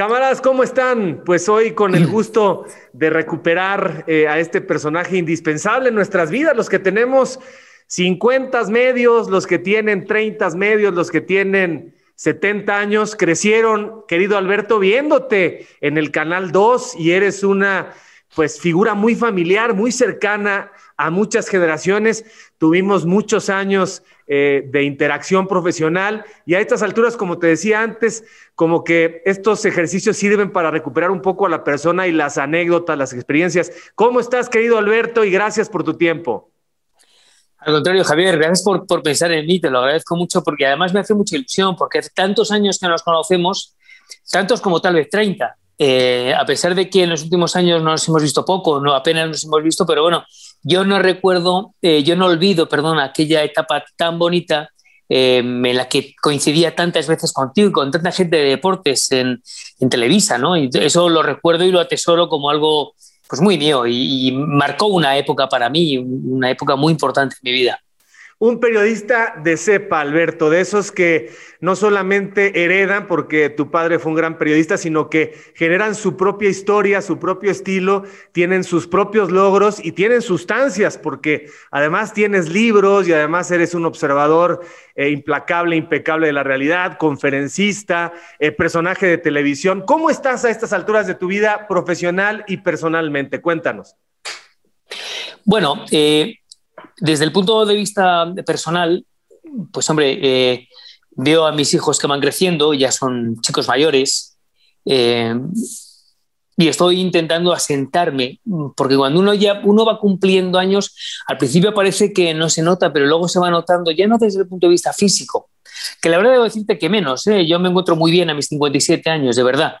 Camaradas, ¿cómo están? Pues hoy con el gusto de recuperar eh, a este personaje indispensable en nuestras vidas, los que tenemos 50 medios, los que tienen 30 medios, los que tienen 70 años, crecieron, querido Alberto, viéndote en el Canal 2 y eres una pues figura muy familiar, muy cercana a muchas generaciones. Tuvimos muchos años eh, de interacción profesional y a estas alturas, como te decía antes, como que estos ejercicios sirven para recuperar un poco a la persona y las anécdotas, las experiencias. ¿Cómo estás, querido Alberto? Y gracias por tu tiempo. Al contrario, Javier, gracias por, por pensar en mí, te lo agradezco mucho porque además me hace mucha ilusión, porque hace tantos años que nos conocemos, tantos como tal vez 30, eh, a pesar de que en los últimos años no nos hemos visto poco, no apenas nos hemos visto, pero bueno, yo no recuerdo, eh, yo no olvido, perdón, aquella etapa tan bonita eh, en la que coincidía tantas veces contigo y con tanta gente de deportes en, Televisa, ¿no? Y eso lo recuerdo y lo atesoro como algo pues muy mío y marcó una época para mí, una época muy importante en mi vida. Un periodista de cepa, Alberto, de esos que no solamente heredan porque tu padre fue un gran periodista, sino que generan su propia historia, su propio estilo, tienen sus propios logros y tienen sustancias, porque además tienes libros y además eres un observador eh, implacable, impecable de la realidad, conferencista, eh, personaje de televisión. ¿Cómo estás a estas alturas de tu vida profesional y personalmente? Cuéntanos. Bueno, eh, desde el punto de vista personal, pues hombre, eh, veo a mis hijos que van creciendo, ya son chicos mayores, eh, y estoy intentando asentarme, porque cuando uno ya uno va cumpliendo años, al principio parece que no se nota, pero luego se va notando, ya no desde el punto de vista físico, que la verdad debo decirte que menos, ¿eh? yo me encuentro muy bien a mis 57 años, de verdad,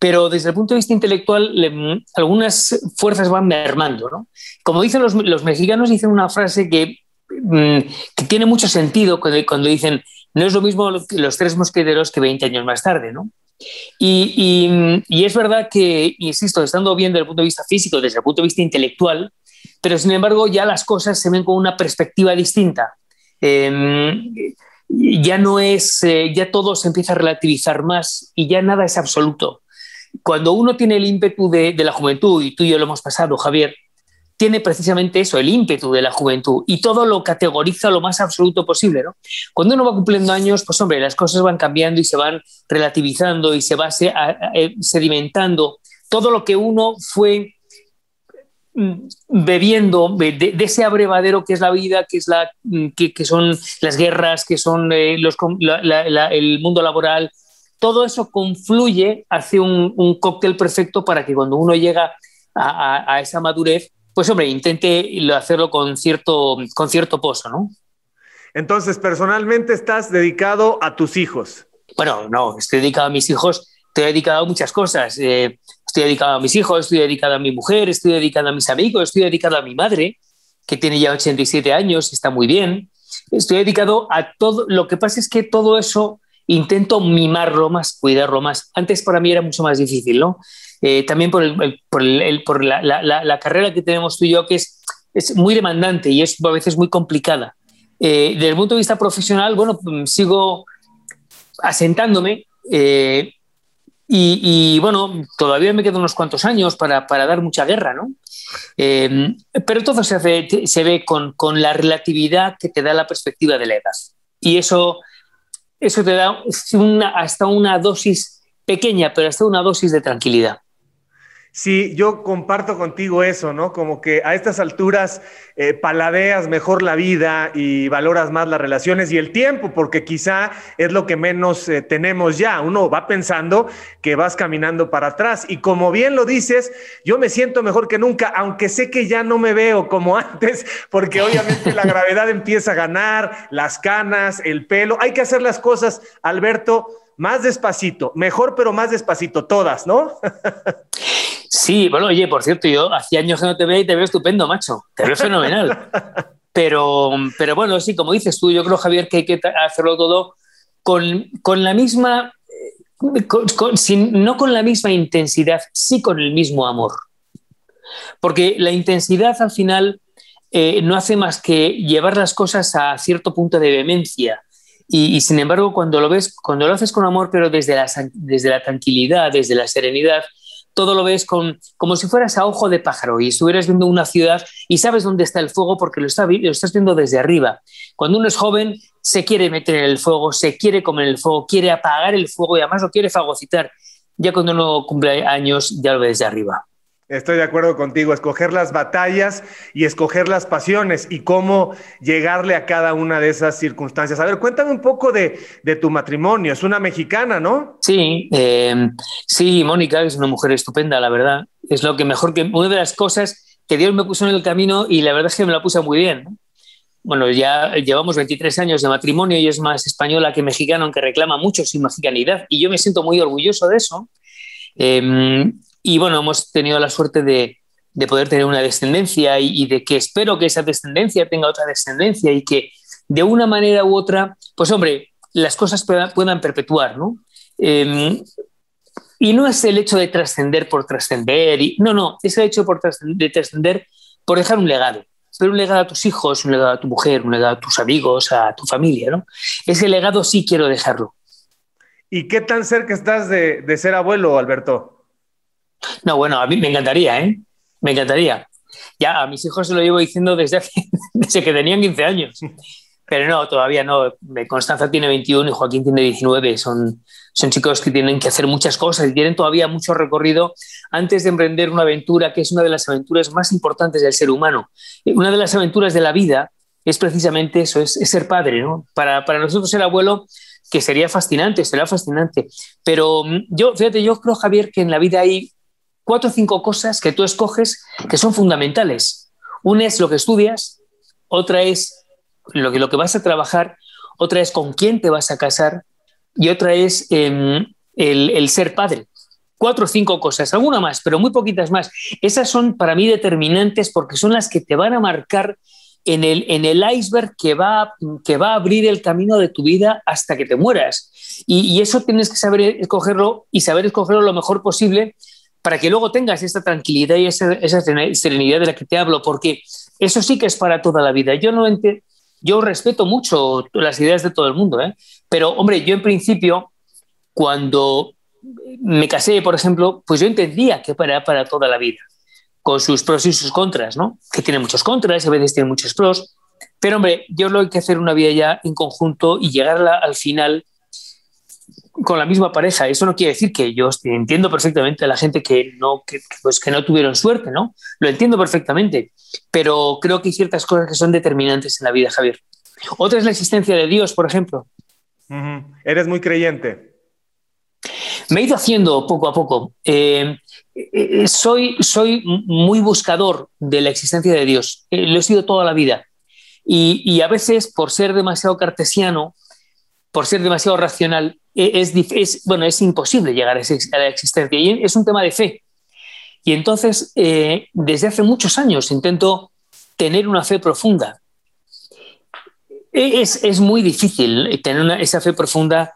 pero desde el punto de vista intelectual le, algunas fuerzas van mermando. ¿no? Como dicen los, los, mexicanos, dicen una frase que, mmm, que tiene mucho sentido cuando, cuando, dicen, no es lo mismo los tres mosqueteros que 20 años más tarde. ¿no? Y, y, y, es verdad que, insisto, estando bien desde el punto de vista físico, desde el punto de vista intelectual, pero sin embargo ya las cosas se ven con una perspectiva distinta. Eh, ya no es, eh, ya todo se empieza a relativizar más y ya nada es absoluto cuando uno tiene el ímpetu de, de, la juventud, y tú y yo lo hemos pasado, Javier, tiene precisamente eso, el ímpetu de la juventud, y todo lo categoriza lo más absoluto posible. ¿no? Cuando uno va cumpliendo años, pues hombre, las cosas van cambiando y se van relativizando y se va se, a, a, sedimentando. Todo lo que uno fue mm, bebiendo de, de, ese abrevadero que es la vida, que, es la, mm, que, que son las guerras, que son eh, los, la, la, el mundo laboral, todo eso confluye hacia un, un, cóctel perfecto para que cuando uno llega a, a, a, esa madurez, pues hombre, intente hacerlo con cierto, con cierto pozo, ¿no? Entonces, personalmente estás dedicado a tus hijos. Bueno, no, estoy dedicado a mis hijos, estoy dedicado a muchas cosas. Eh, estoy dedicado a mis hijos, estoy dedicado a mi mujer, estoy dedicado a mis amigos, estoy dedicado a mi madre, que tiene ya 87 años, está muy bien. Estoy dedicado a todo. Lo que pasa es que todo eso intento mimarlo más, cuidarlo más. Antes para mí era mucho más difícil, ¿no? Eh, también por, el, por, el, por la, la, la, carrera que tenemos tú y yo, que es, es muy demandante y es a veces muy complicada. Eh, desde el punto de vista profesional, bueno, sigo asentándome eh, y, y, bueno, todavía me quedan unos cuantos años para, para dar mucha guerra, ¿no? Eh, pero todo se, hace, se ve con, con la relatividad que te da la perspectiva de la edad. Y eso eso te da una, hasta una dosis pequeña, pero hasta una dosis de tranquilidad. Sí, yo comparto contigo eso, ¿no? Como que a estas alturas eh, paladeas mejor la vida y valoras más las relaciones y el tiempo, porque quizá es lo que menos eh, tenemos ya. Uno va pensando que vas caminando para atrás y como bien lo dices, yo me siento mejor que nunca, aunque sé que ya no me veo como antes, porque obviamente la gravedad empieza a ganar, las canas, el pelo. Hay que hacer las cosas, Alberto, más despacito, mejor pero más despacito, todas, ¿no? Sí, bueno, oye, por cierto, yo hacía años que no te veo y te veo estupendo, macho. Te veo fenomenal. Pero, pero bueno, sí, como dices tú, yo creo, Javier, que hay que hacerlo todo con, con la misma, con, con, sin, no con la misma intensidad, sí con el mismo amor. Porque la intensidad al final eh, no hace más que llevar las cosas a cierto punto de vehemencia Y, sin embargo, cuando lo ves, cuando lo haces con amor, pero desde la, desde la tranquilidad, desde la serenidad, todo lo ves con, como si fueras a ojo de pájaro y estuvieras viendo una ciudad y sabes dónde está el fuego porque lo, lo estás viendo desde arriba. Cuando uno es joven, se quiere meter en el fuego, se quiere comer el fuego, quiere apagar el fuego y además lo quiere fagocitar. Ya cuando uno cumple años, ya lo ve desde arriba. Estoy de acuerdo contigo, escoger las batallas y escoger las pasiones y cómo llegarle a cada una de esas circunstancias. A ver, cuéntame un poco de, tu matrimonio. Es una mexicana, ¿no? Sí, eh, sí, Mónica es una mujer estupenda, la verdad. Es lo que mejor que una de las cosas que Dios me puso en el camino y la verdad es que me la puse muy bien. Bueno, ya llevamos 23 años de matrimonio y es más española que mexicana, aunque reclama mucho su mexicanidad y yo me siento muy orgulloso de eso. Eh, y bueno, hemos tenido la suerte de, poder tener una descendencia y, de que espero que esa descendencia tenga otra descendencia y que de una manera u otra, pues hombre, las cosas puedan, perpetuar, ¿no? Em, y no es el hecho de trascender por trascender, no, no, es el hecho por de trascender por dejar un legado, pero un legado a tus hijos, un legado a tu mujer, un legado a tus amigos, a tu familia, ¿no? Ese legado sí quiero dejarlo. ¿Y qué tan cerca estás de, de ser abuelo, Alberto? No, bueno, a mí me encantaría, ¿eh? Me encantaría. Ya a mis hijos se lo llevo diciendo desde, que tenían 15 años. Pero no, todavía no. Constanza tiene 21 y Joaquín tiene 19. Son, son chicos que tienen que hacer muchas cosas y tienen todavía mucho recorrido antes de emprender una aventura que es una de las aventuras más importantes del ser humano. Una de las aventuras de la vida es precisamente eso, es, ser padre. ¿no? Para, para nosotros ser abuelo, que sería fascinante, será fascinante. Pero mm, yo, fíjate, yo creo, Javier, que en la vida hay cuatro o cinco cosas que tú escoges que son fundamentales. Una es lo que estudias, otra es lo que, lo que vas a trabajar, otra es con quién te vas a casar y otra es em, el, ser padre. Cuatro o cinco cosas, alguna más, pero muy poquitas más. Esas son para mí determinantes porque son las que te van a marcar en el, en el iceberg que va, que va a abrir el camino de tu vida hasta que te mueras. Y, eso tienes que saber escogerlo y saber escogerlo lo mejor posible para que luego tengas esta tranquilidad y esa, serenidad de la que te hablo, porque eso sí que es para toda la vida. Yo no yo respeto mucho las ideas de todo el mundo, ¿eh? pero hombre, yo en principio, cuando me casé, por ejemplo, pues yo entendía que era para toda la vida, con sus pros y sus contras, ¿no? Que tiene muchos contras, a veces tiene muchos pros, pero hombre, yo lo hay que hacer una vida ya en conjunto y llegar al final con la misma pareja. Eso no quiere decir que yo entiendo perfectamente a la gente que no, que, pues que no tuvieron suerte, ¿no? Lo entiendo perfectamente, pero creo que hay ciertas cosas que son determinantes en la vida, Javier. Otra es la existencia de Dios, por ejemplo. Eres muy creyente. Me he ido haciendo poco a poco. Eh, eh, soy, soy muy buscador de la existencia de Dios. Eh, lo he sido toda la vida. Y, y, a veces, por ser demasiado cartesiano, por ser demasiado racional, e, es, bueno, es imposible llegar a, la existencia y es un tema de fe. Y entonces, eh, desde hace muchos años intento tener una fe profunda. E, es, es muy difícil tener esa fe profunda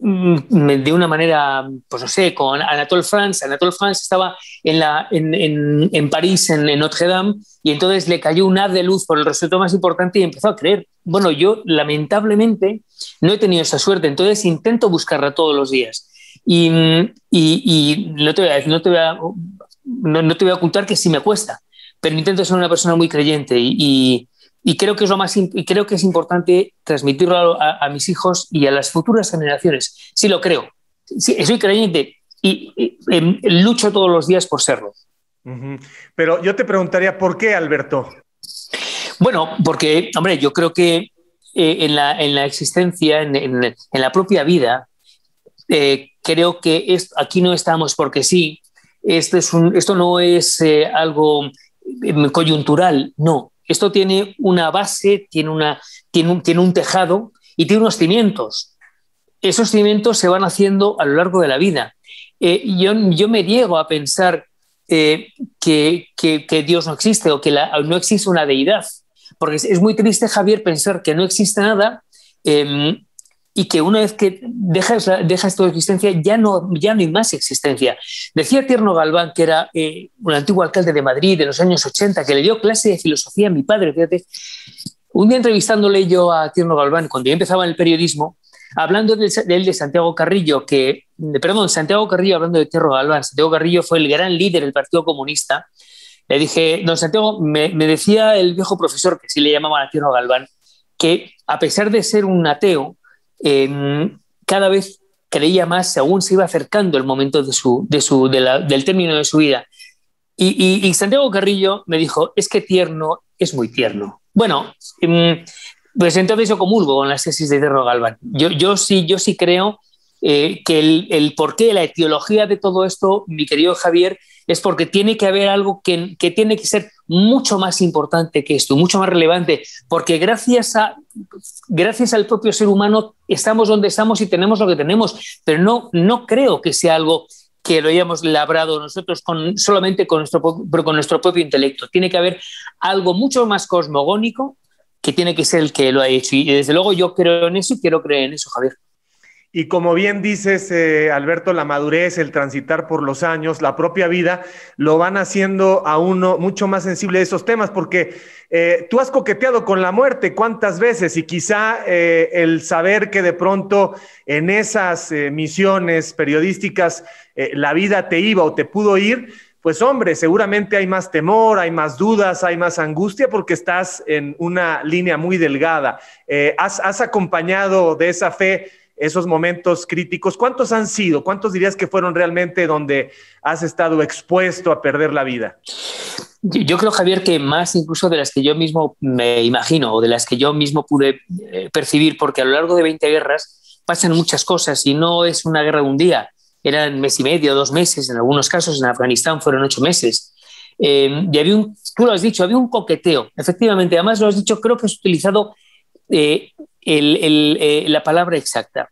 de una manera, pues no sé, con Anatole France. Anatole France estaba en, la, en, en, París, en, Notre Dame, y entonces le cayó un haz de luz por el resultado más importante y empezó a creer. Bueno, yo lamentablemente no he tenido esa suerte, entonces intento buscarla todos los días. Y, y, no, te voy a, no, te voy a, no, te voy a ocultar que sí me cuesta, pero intento ser una persona muy creyente y, y creo que es lo más y creo que es importante transmitirlo a, mis hijos y a las futuras generaciones. Sí lo creo. Sí, soy creyente y, em, lucho todos los días por serlo. Pero yo te preguntaría, ¿por qué, Alberto? Bueno, porque, hombre, yo creo que eh, en, la, en, la, existencia, en, en, la propia vida, eh, creo que es, aquí no estamos porque sí, esto, es un, esto no es eh, algo coyuntural, no, esto tiene una base, tiene, una, tiene, un, tiene un tejado y tiene unos cimientos. Esos cimientos se van haciendo a lo largo de la vida. yo, yo me niego a pensar que, que, que, Dios no existe o que no existe una deidad. Porque es, muy triste, Javier, pensar que no existe nada em, y que una vez que dejas, dejas tu existencia ya no, ya no hay más existencia. Decía Tierno Galván, que era eh, un antiguo alcalde de Madrid de los años 80, que le dio clase de filosofía a mi padre, fíjate, un día entrevistándole yo a Tierno Galván, cuando yo empezaba en el periodismo, hablando de, él de Santiago Carrillo, que, perdón, Santiago Carrillo hablando de Tierno Galván, Santiago Carrillo fue el gran líder del Partido Comunista, le dije, don Santiago, me, decía el viejo profesor, que sí le llamaban a Tierno Galván, que a pesar de ser un ateo, em, cada vez creía más según se iba acercando el momento de su, de su, del término de su vida. Y, y, Santiago Carrillo me dijo, es que tierno es muy tierno. Bueno, em, pues entonces yo comulgo con las tesis de Tierno Galván. Yo, yo, sí, yo sí creo eh, que el, el porqué, la etiología de todo esto, mi querido Javier, es porque tiene que haber algo que, que, tiene que ser mucho más importante que esto, mucho más relevante, porque gracias, a, gracias al propio ser humano estamos donde estamos y tenemos lo que tenemos, pero no, no creo que sea algo que lo hayamos labrado nosotros con, solamente con nuestro, con nuestro propio intelecto. Tiene que haber algo mucho más cosmogónico que tiene que ser el que lo ha hecho. Y desde luego yo creo en eso y quiero creer en eso, Javier. Y como bien dices, eh, Alberto, la madurez, el transitar por los años, la propia vida, lo van haciendo a uno mucho más sensible de esos temas, porque eh, tú has coqueteado con la muerte cuántas veces y quizá eh, el saber que de pronto en esas misiones periodísticas la vida te iba o te pudo ir, pues hombre, seguramente hay más temor, hay más dudas, hay más angustia porque estás en una línea muy delgada. has acompañado de esa fe esos momentos críticos, ¿cuántos han sido? ¿Cuántos dirías que fueron realmente donde has estado expuesto a perder la vida? Yo creo, Javier, que más incluso de las que yo mismo me imagino o de las que yo mismo pude eh, percibir, porque a lo largo de 20 guerras pasan muchas cosas y no es una guerra de un día, eran mes y medio, dos meses, en algunos casos en Afganistán fueron ocho meses. Eh, y había un, tú lo has dicho, había un coqueteo, efectivamente, además lo has dicho, creo que has utilizado eh, eh, la palabra exacta.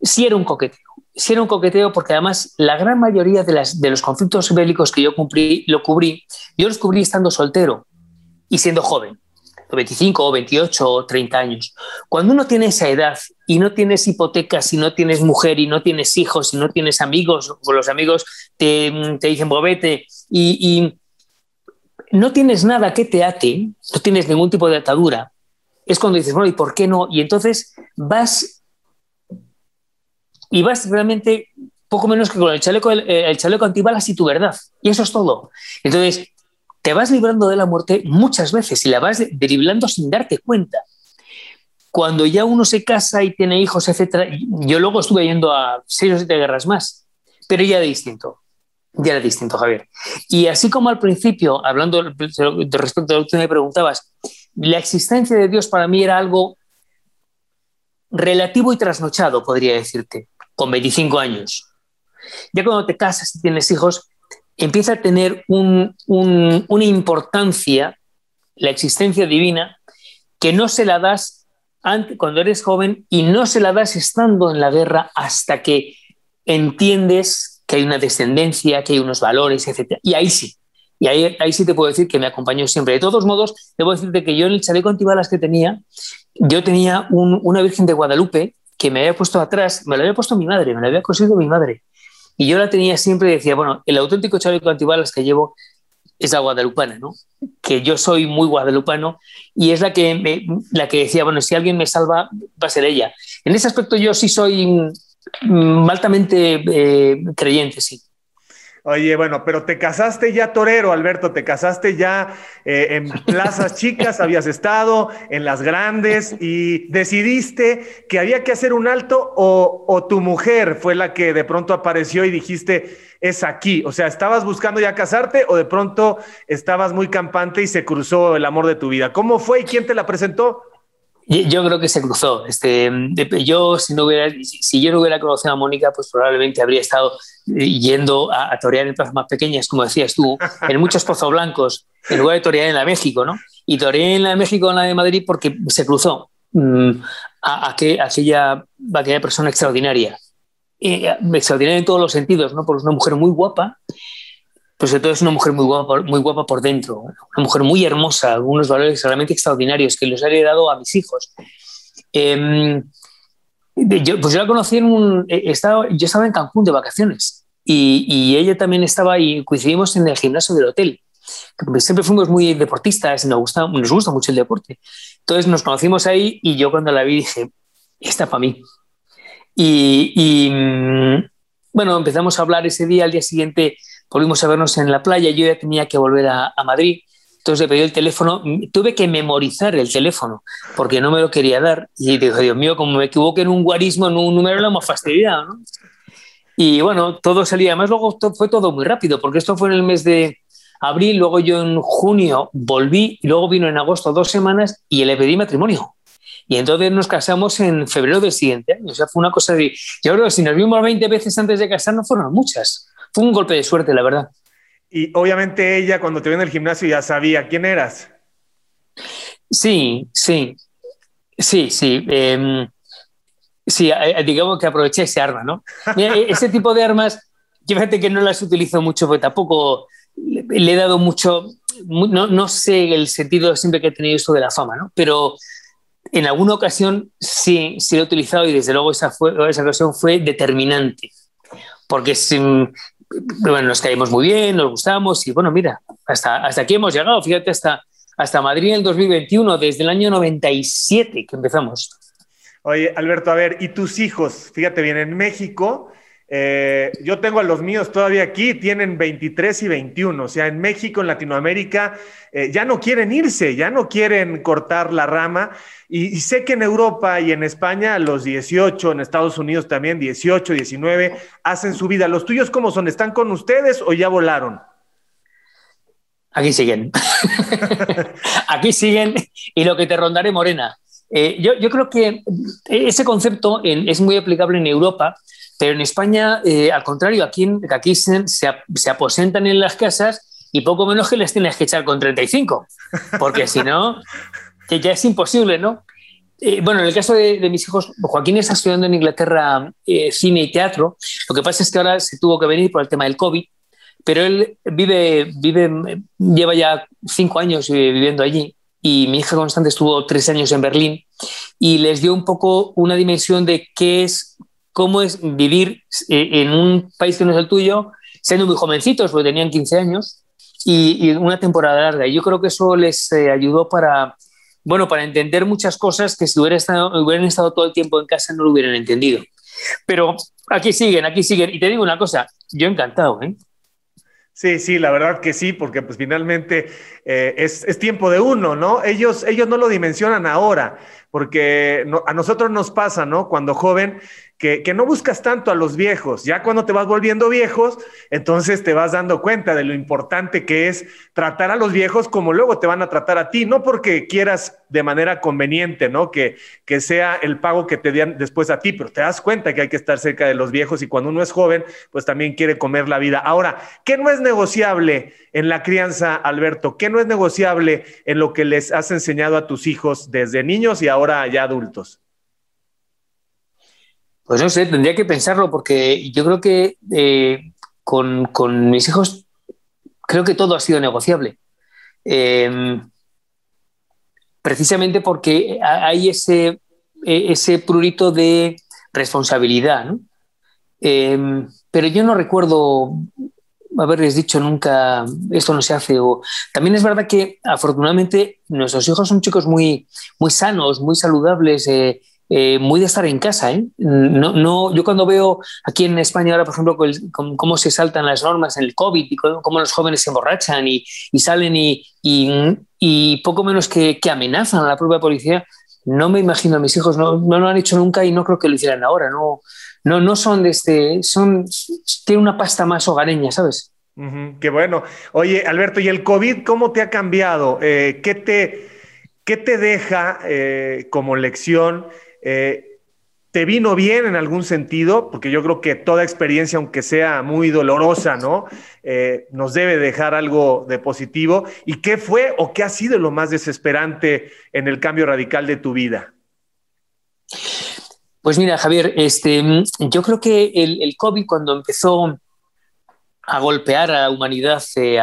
Sí era un coqueteo. Sí era un coqueteo porque además la gran mayoría de, los conflictos bélicos que yo cumplí, lo cubrí, yo los cubrí estando soltero y siendo joven, 25 o 28 o 30 años. Cuando uno tiene esa edad y no tienes hipotecas, y no tienes mujer, y no tienes hijos, y no tienes amigos, o los amigos te, te dicen bobete, y, y no tienes nada que te ate, no tienes ningún tipo de atadura, es cuando dices, bueno, ¿y por qué no? Y entonces vas y vas realmente poco menos que con el chaleco, el, chaleco antibalas y tu verdad. Y eso es todo. Entonces, te vas librando de la muerte muchas veces y la vas driblando sin darte cuenta. Cuando ya uno se casa y tiene hijos, etcétera, yo luego estuve yendo a seis o siete guerras más, pero ya era distinto. Ya era distinto, Javier. Y así como al principio, hablando respecto a lo que me preguntabas, la existencia de Dios para mí era algo relativo y trasnochado, podría decirte, con 25 años. Ya cuando te casas y tienes hijos, empieza a tener una importancia la existencia divina que no se la das cuando eres joven y no se la das estando en la guerra hasta que entiendes que hay una descendencia, que hay unos valores, etc. Y ahí sí, y ahí, ahí sí te puedo decir que me acompañó siempre. De todos modos, debo decirte que yo en el chaleco antibalas que tenía, yo tenía una Virgen de Guadalupe que me había puesto atrás, me la había puesto mi madre, me la había cosido mi madre. Y yo la tenía siempre y decía, bueno, el auténtico chaleco antibalas que llevo es la guadalupana, ¿no? Que yo soy muy guadalupano y es la que, la que decía, bueno, si alguien me salva, va a ser ella. En ese aspecto yo sí soy mm, altamente eh, creyente, sí. Oye, bueno, pero te casaste ya torero, Alberto, te casaste ya eh, en plazas chicas, habías estado en las grandes y decidiste que había que hacer un alto o, o, tu mujer fue la que de pronto apareció y dijiste, es aquí. O sea, ¿estabas buscando ya casarte o de pronto estabas muy campante y se cruzó el amor de tu vida? ¿Cómo fue y quién te la presentó? Yo creo que se cruzó. Este, yo, si, no hubiera, yo no hubiera conocido a Mónica, pues probablemente habría estado yendo a, torear en plazas más pequeñas, como decías tú, en muchos pozos blancos, en lugar de torear en la México, ¿no? Y toreé en la de México, en la de Madrid, porque se cruzó mm, a, aquella, aquella persona extraordinaria. Eh, extraordinaria en todos los sentidos, ¿no? Porque es una mujer muy guapa, pues sobre todo es una mujer muy guapa, muy guapa por dentro, una mujer muy hermosa, unos valores realmente extraordinarios que los he heredado a mis hijos. Em, yo, pues yo la conocí en un... Eh, estaba, yo estaba en Cancún de vacaciones y, ella también estaba y coincidimos en el gimnasio del hotel. siempre fuimos muy deportistas, nos gusta, nos gusta mucho el deporte. Entonces nos conocimos ahí y yo cuando la vi dije, esta para mí. Y, mm, bueno, empezamos a hablar ese día, al día siguiente volvimos a vernos en la playa, yo ya tenía que volver a, Madrid, entonces le pedí el teléfono, tuve que memorizar el teléfono porque no me lo quería dar y dije, Dios mío, como me equivoqué en un guarismo, en un número, lo hemos fastidiado. ¿no? Y bueno, todo salía, además luego fue todo muy rápido porque esto fue en el mes de abril, luego yo en junio volví y luego vino en agosto dos semanas y le pedí matrimonio. Y entonces nos casamos en febrero del siguiente año. O sea, fue una cosa de. Yo creo que si nos vimos 20 veces antes de casarnos, fueron muchas. Fue un golpe de suerte, la verdad. Y obviamente ella, cuando te vio en el gimnasio, ya sabía quién eras. Sí, sí. Sí, sí. Em, sí, digamos que aproveché ese arma, ¿no? E, ese tipo de armas, fíjate que no las utilizo mucho, porque tampoco le he dado mucho. No, no sé el sentido siempre que he tenido esto de la fama, ¿no? Pero en alguna ocasión sí, sí lo he utilizado y desde luego esa, fue, esa ocasión fue determinante, porque bueno, nos caímos muy bien, nos gustamos y bueno, mira, hasta, hasta aquí hemos llegado, fíjate, hasta, hasta Madrid en el 2021, desde el año 97 que empezamos. Oye, Alberto, a ver, ¿y tus hijos? Fíjate bien, en México eh, yo tengo a los míos todavía aquí, tienen 23 y 21, o sea, en México, en Latinoamérica, eh, ya no quieren irse, ya no quieren cortar la rama. Y, sé que en Europa y en España, los 18, en Estados Unidos también, 18, 19, hacen su vida. ¿Los tuyos cómo son? ¿Están con ustedes o ya volaron? Aquí siguen. Aquí siguen y lo que te rondaré, Morena. Eh, yo, yo, creo que ese concepto es muy aplicable en Europa pero en España, eh, al contrario, aquí, aquí se, se, aposentan en las casas y poco menos que les tienes que echar con 35, porque si no, que ya es imposible, ¿no? Eh, bueno, en el caso de, mis hijos, Joaquín está estudiando en Inglaterra eh, cine y teatro. Lo que pasa es que ahora se tuvo que venir por el tema del COVID, pero él vive, vive lleva ya cinco años viviendo allí y mi hija Constante estuvo tres años en Berlín y les dio un poco una dimensión de qué es cómo es vivir eh, en un país que no es el tuyo, siendo muy jovencitos, porque tenían 15 años, y, una temporada larga. Y yo creo que eso les eh, ayudó para, bueno, para entender muchas cosas que si hubieran estado, hubieran estado todo el tiempo en casa no lo hubieran entendido. Pero aquí siguen, aquí siguen. Y te digo una cosa, yo encantado, ¿eh? Sí, sí, la verdad que sí, porque pues finalmente eh, es, es, tiempo de uno, ¿no? Ellos, ellos no lo dimensionan ahora, porque a nosotros nos pasa, ¿no? Cuando joven, que, no buscas tanto a los viejos. Ya cuando te vas volviendo viejos, entonces te vas dando cuenta de lo importante que es tratar a los viejos como luego te van a tratar a ti, no porque quieras de manera conveniente, ¿no? Que, que sea el pago que te den después a ti, pero te das cuenta que hay que estar cerca de los viejos y cuando uno es joven, pues también quiere comer la vida. Ahora, ¿qué no es negociable en la crianza, Alberto? ¿Qué no es negociable en lo que les has enseñado a tus hijos desde niños y ahora ya adultos? Pues no sé, tendría que pensarlo porque yo creo que eh, con, mis hijos creo que todo ha sido negociable. Em, precisamente porque hay ese, e, ese prurito de responsabilidad. Em, pero yo no recuerdo haberles dicho nunca esto no se hace. O... También es verdad que afortunadamente nuestros hijos son chicos muy, muy sanos, muy saludables. Eh, eh, muy de estar en casa. ¿eh? No, no, yo cuando veo aquí en España ahora, por ejemplo, cómo se saltan las normas en el COVID y cómo los jóvenes se emborrachan y, salen y, poco menos que, amenazan a la propia policía, no me imagino a mis hijos, no, no, lo han hecho nunca y no creo que lo hicieran ahora. No, no, no son de este, son, tienen una pasta más hogareña, ¿sabes? qué bueno. Oye, Alberto, ¿y el COVID cómo te ha cambiado? Eh, ¿qué, te, ¿Qué te deja como lección? Eh, ¿Te vino bien en algún sentido? Porque yo creo que toda experiencia, aunque sea muy dolorosa, ¿no? Eh, nos debe dejar algo de positivo. ¿Y qué fue o qué ha sido lo más desesperante en el cambio radical de tu vida? Pues mira, Javier, este, yo creo que el, COVID cuando empezó a golpear a la humanidad eh,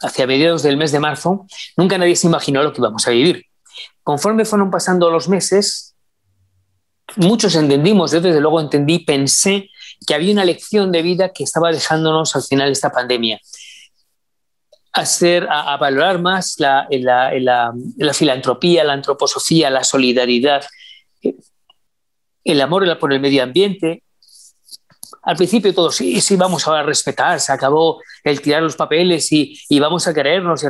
hacia mediados del mes de marzo, nunca nadie se imaginó lo que íbamos a vivir. Conforme fueron pasando los meses, muchos entendimos, yo desde luego entendí, pensé que había una lección de vida que estaba dejándonos al final esta pandemia. hacer, a, valorar más la, la, filantropía, la antroposofía, la solidaridad, el amor por el medio ambiente. Al principio todos, sí, sí, vamos a respetar, se acabó el tirar los papeles y, y vamos a querernos.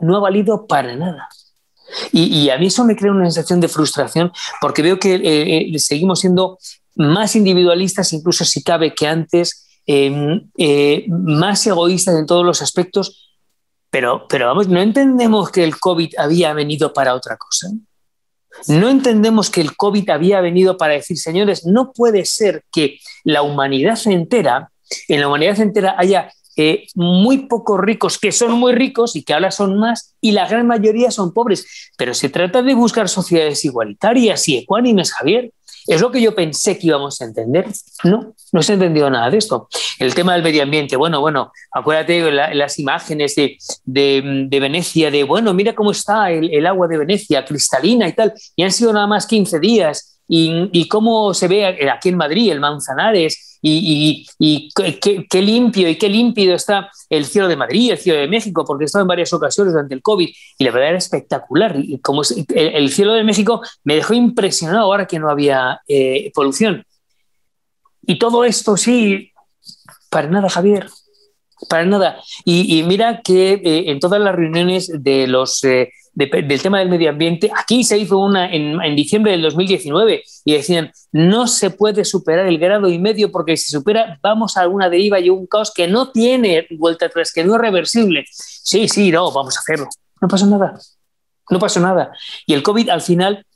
No ha valido para nada. Y, a mí eso me crea una sensación de frustración porque veo que eh, eh, seguimos siendo más individualistas, incluso si cabe que antes, em, eh, más egoístas en todos los aspectos, pero, pero vamos, no entendemos que el COVID había venido para otra cosa. No entendemos que el COVID había venido para decir, señores, no puede ser que la humanidad entera, en la humanidad entera haya eh, muy pocos ricos que son muy ricos y que ahora son más, y la gran mayoría son pobres. Pero se trata de buscar sociedades igualitarias y ecuánimes, Javier. Es lo que yo pensé que íbamos a entender. No, no se ha entendido nada de esto. El tema del medio ambiente, bueno, bueno, acuérdate las imágenes de, de, Venecia, de, bueno, mira cómo está el, el, agua de Venecia, cristalina y tal, y han sido nada más 15 días, y, y cómo se ve aquí en Madrid, el Manzanares, y, qué, limpio y qué límpido está el cielo de Madrid, el cielo de México, porque he estado en varias ocasiones durante el COVID y la verdad era espectacular. Y como el, cielo de México me dejó impresionado ahora que no había eh, polución. Y todo esto, sí, para nada, Javier, para nada. Y, mira que eh, en todas las reuniones de los eh, del tema del medio ambiente. Aquí se hizo una en, diciembre del 2019 y decían, no se puede superar el grado y medio porque si supera vamos a alguna deriva y un caos que no tiene vuelta atrás, que no es reversible. Sí, sí, no, vamos a hacerlo. No pasa nada. No pasó nada. Y el COVID al final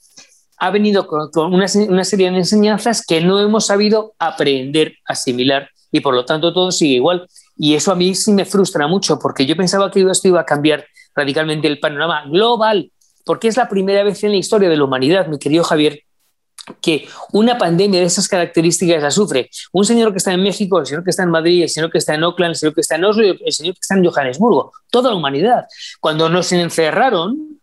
ha venido con, una, una serie de enseñanzas que no hemos sabido aprender, asimilar y por lo tanto todo sigue igual. Y eso a mí sí me frustra mucho porque yo pensaba que esto iba a cambiar radicalmente el panorama global, porque es la primera vez en la historia de la humanidad, mi querido Javier, que una pandemia de esas características la sufre un señor que está en México, el señor que está en Madrid, el señor que está en Oakland, el señor que está en Oslo, el señor que está en Johannesburgo, toda la humanidad. Cuando nos encerraron,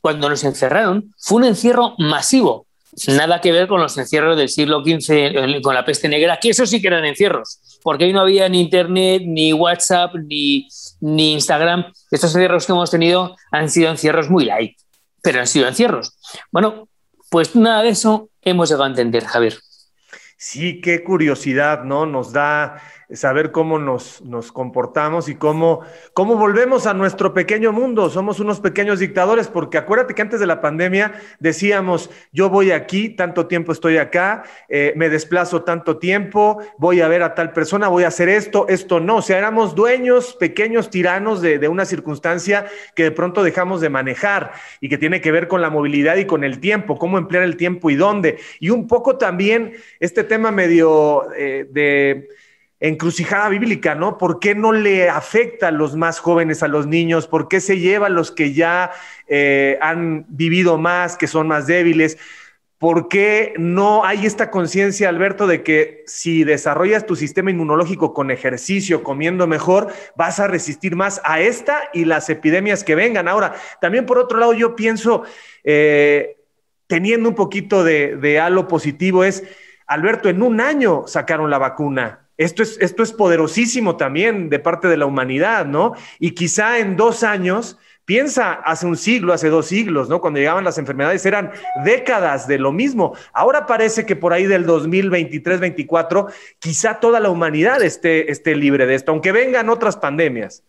cuando nos encerraron, fue un encierro masivo. Nada que ver con los encierros del siglo XV, con la peste negra, que eso sí que eran encierros, porque ahí no había ni Internet, ni WhatsApp, ni, ni Instagram. Estos encierros que hemos tenido han sido encierros muy light, pero han sido encierros. Bueno, pues nada de eso hemos llegado a entender, Javier. Sí, qué curiosidad, ¿no? Nos da saber cómo nos, nos comportamos y cómo, cómo volvemos a nuestro pequeño mundo. Somos unos pequeños dictadores, porque acuérdate que antes de la pandemia decíamos, yo voy aquí, tanto tiempo estoy acá, eh, me desplazo tanto tiempo, voy a ver a tal persona, voy a hacer esto, esto no. O sea, éramos dueños, pequeños tiranos de, de una circunstancia que de pronto dejamos de manejar y que tiene que ver con la movilidad y con el tiempo, cómo emplear el tiempo y dónde. Y un poco también este tema medio eh, de encrucijada bíblica, ¿no? ¿Por qué no le afecta a los más jóvenes, a los niños? ¿Por qué se lleva a los que ya eh, han vivido más, que son más débiles? ¿Por qué no hay esta conciencia, Alberto, de que si desarrollas tu sistema inmunológico con ejercicio, comiendo mejor, vas a resistir más a esta y las epidemias que vengan? Ahora, también por otro lado, yo pienso, eh, teniendo un poquito de, de halo positivo, es, Alberto, en un año sacaron la vacuna esto es, esto es poderosísimo también de parte de la humanidad, ¿no? Y quizá en dos años, piensa hace un siglo, hace dos siglos, ¿no? Cuando llegaban las enfermedades eran décadas de lo mismo. Ahora parece que por ahí del 2023-24, quizá toda la humanidad esté, esté libre de esto, aunque vengan otras pandemias.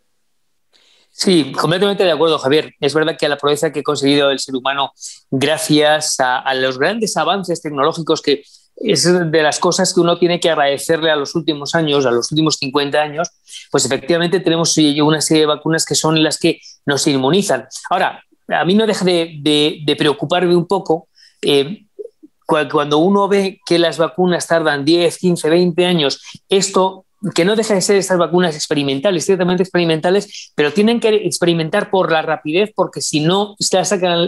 Sí, completamente de acuerdo, Javier. Es verdad que a la proeza que ha conseguido el ser humano gracias a los grandes avances tecnológicos que es de las cosas que uno tiene que agradecerle a los últimos años, a los últimos 50 años, pues efectivamente tenemos una serie de vacunas que son las que nos inmunizan. Ahora, a mí no deja de, preocuparme un poco eh, cuando uno ve que las vacunas tardan 10, 15, 20 años, esto que no deja de ser estas vacunas experimentales, ciertamente experimentales, pero tienen que experimentar por la rapidez, porque si no,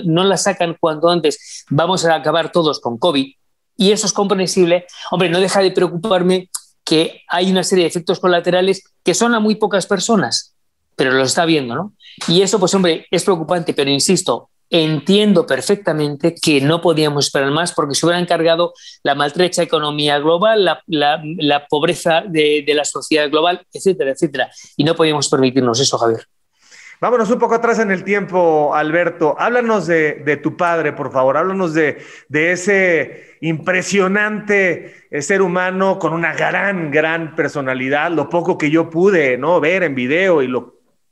no la sacan cuanto antes, vamos a acabar todos con COVID y eso es comprensible, hombre, no deja de preocuparme que hay una serie de efectos colaterales que son a muy pocas personas, pero lo está viendo, ¿no? Y eso, pues hombre, es preocupante, pero insisto, entiendo perfectamente que no podíamos esperar más porque se hubiera encargado la maltrecha economía global, la, pobreza de, de, la sociedad global, etcétera, etcétera. Y no podíamos permitirnos eso, Javier. Vámonos un poco atrás en el tiempo, Alberto. Háblanos de, tu padre, por favor. Háblanos de, ese impresionante eh, ser humano con una gran, gran personalidad. Lo poco que yo pude ¿no? ver en video y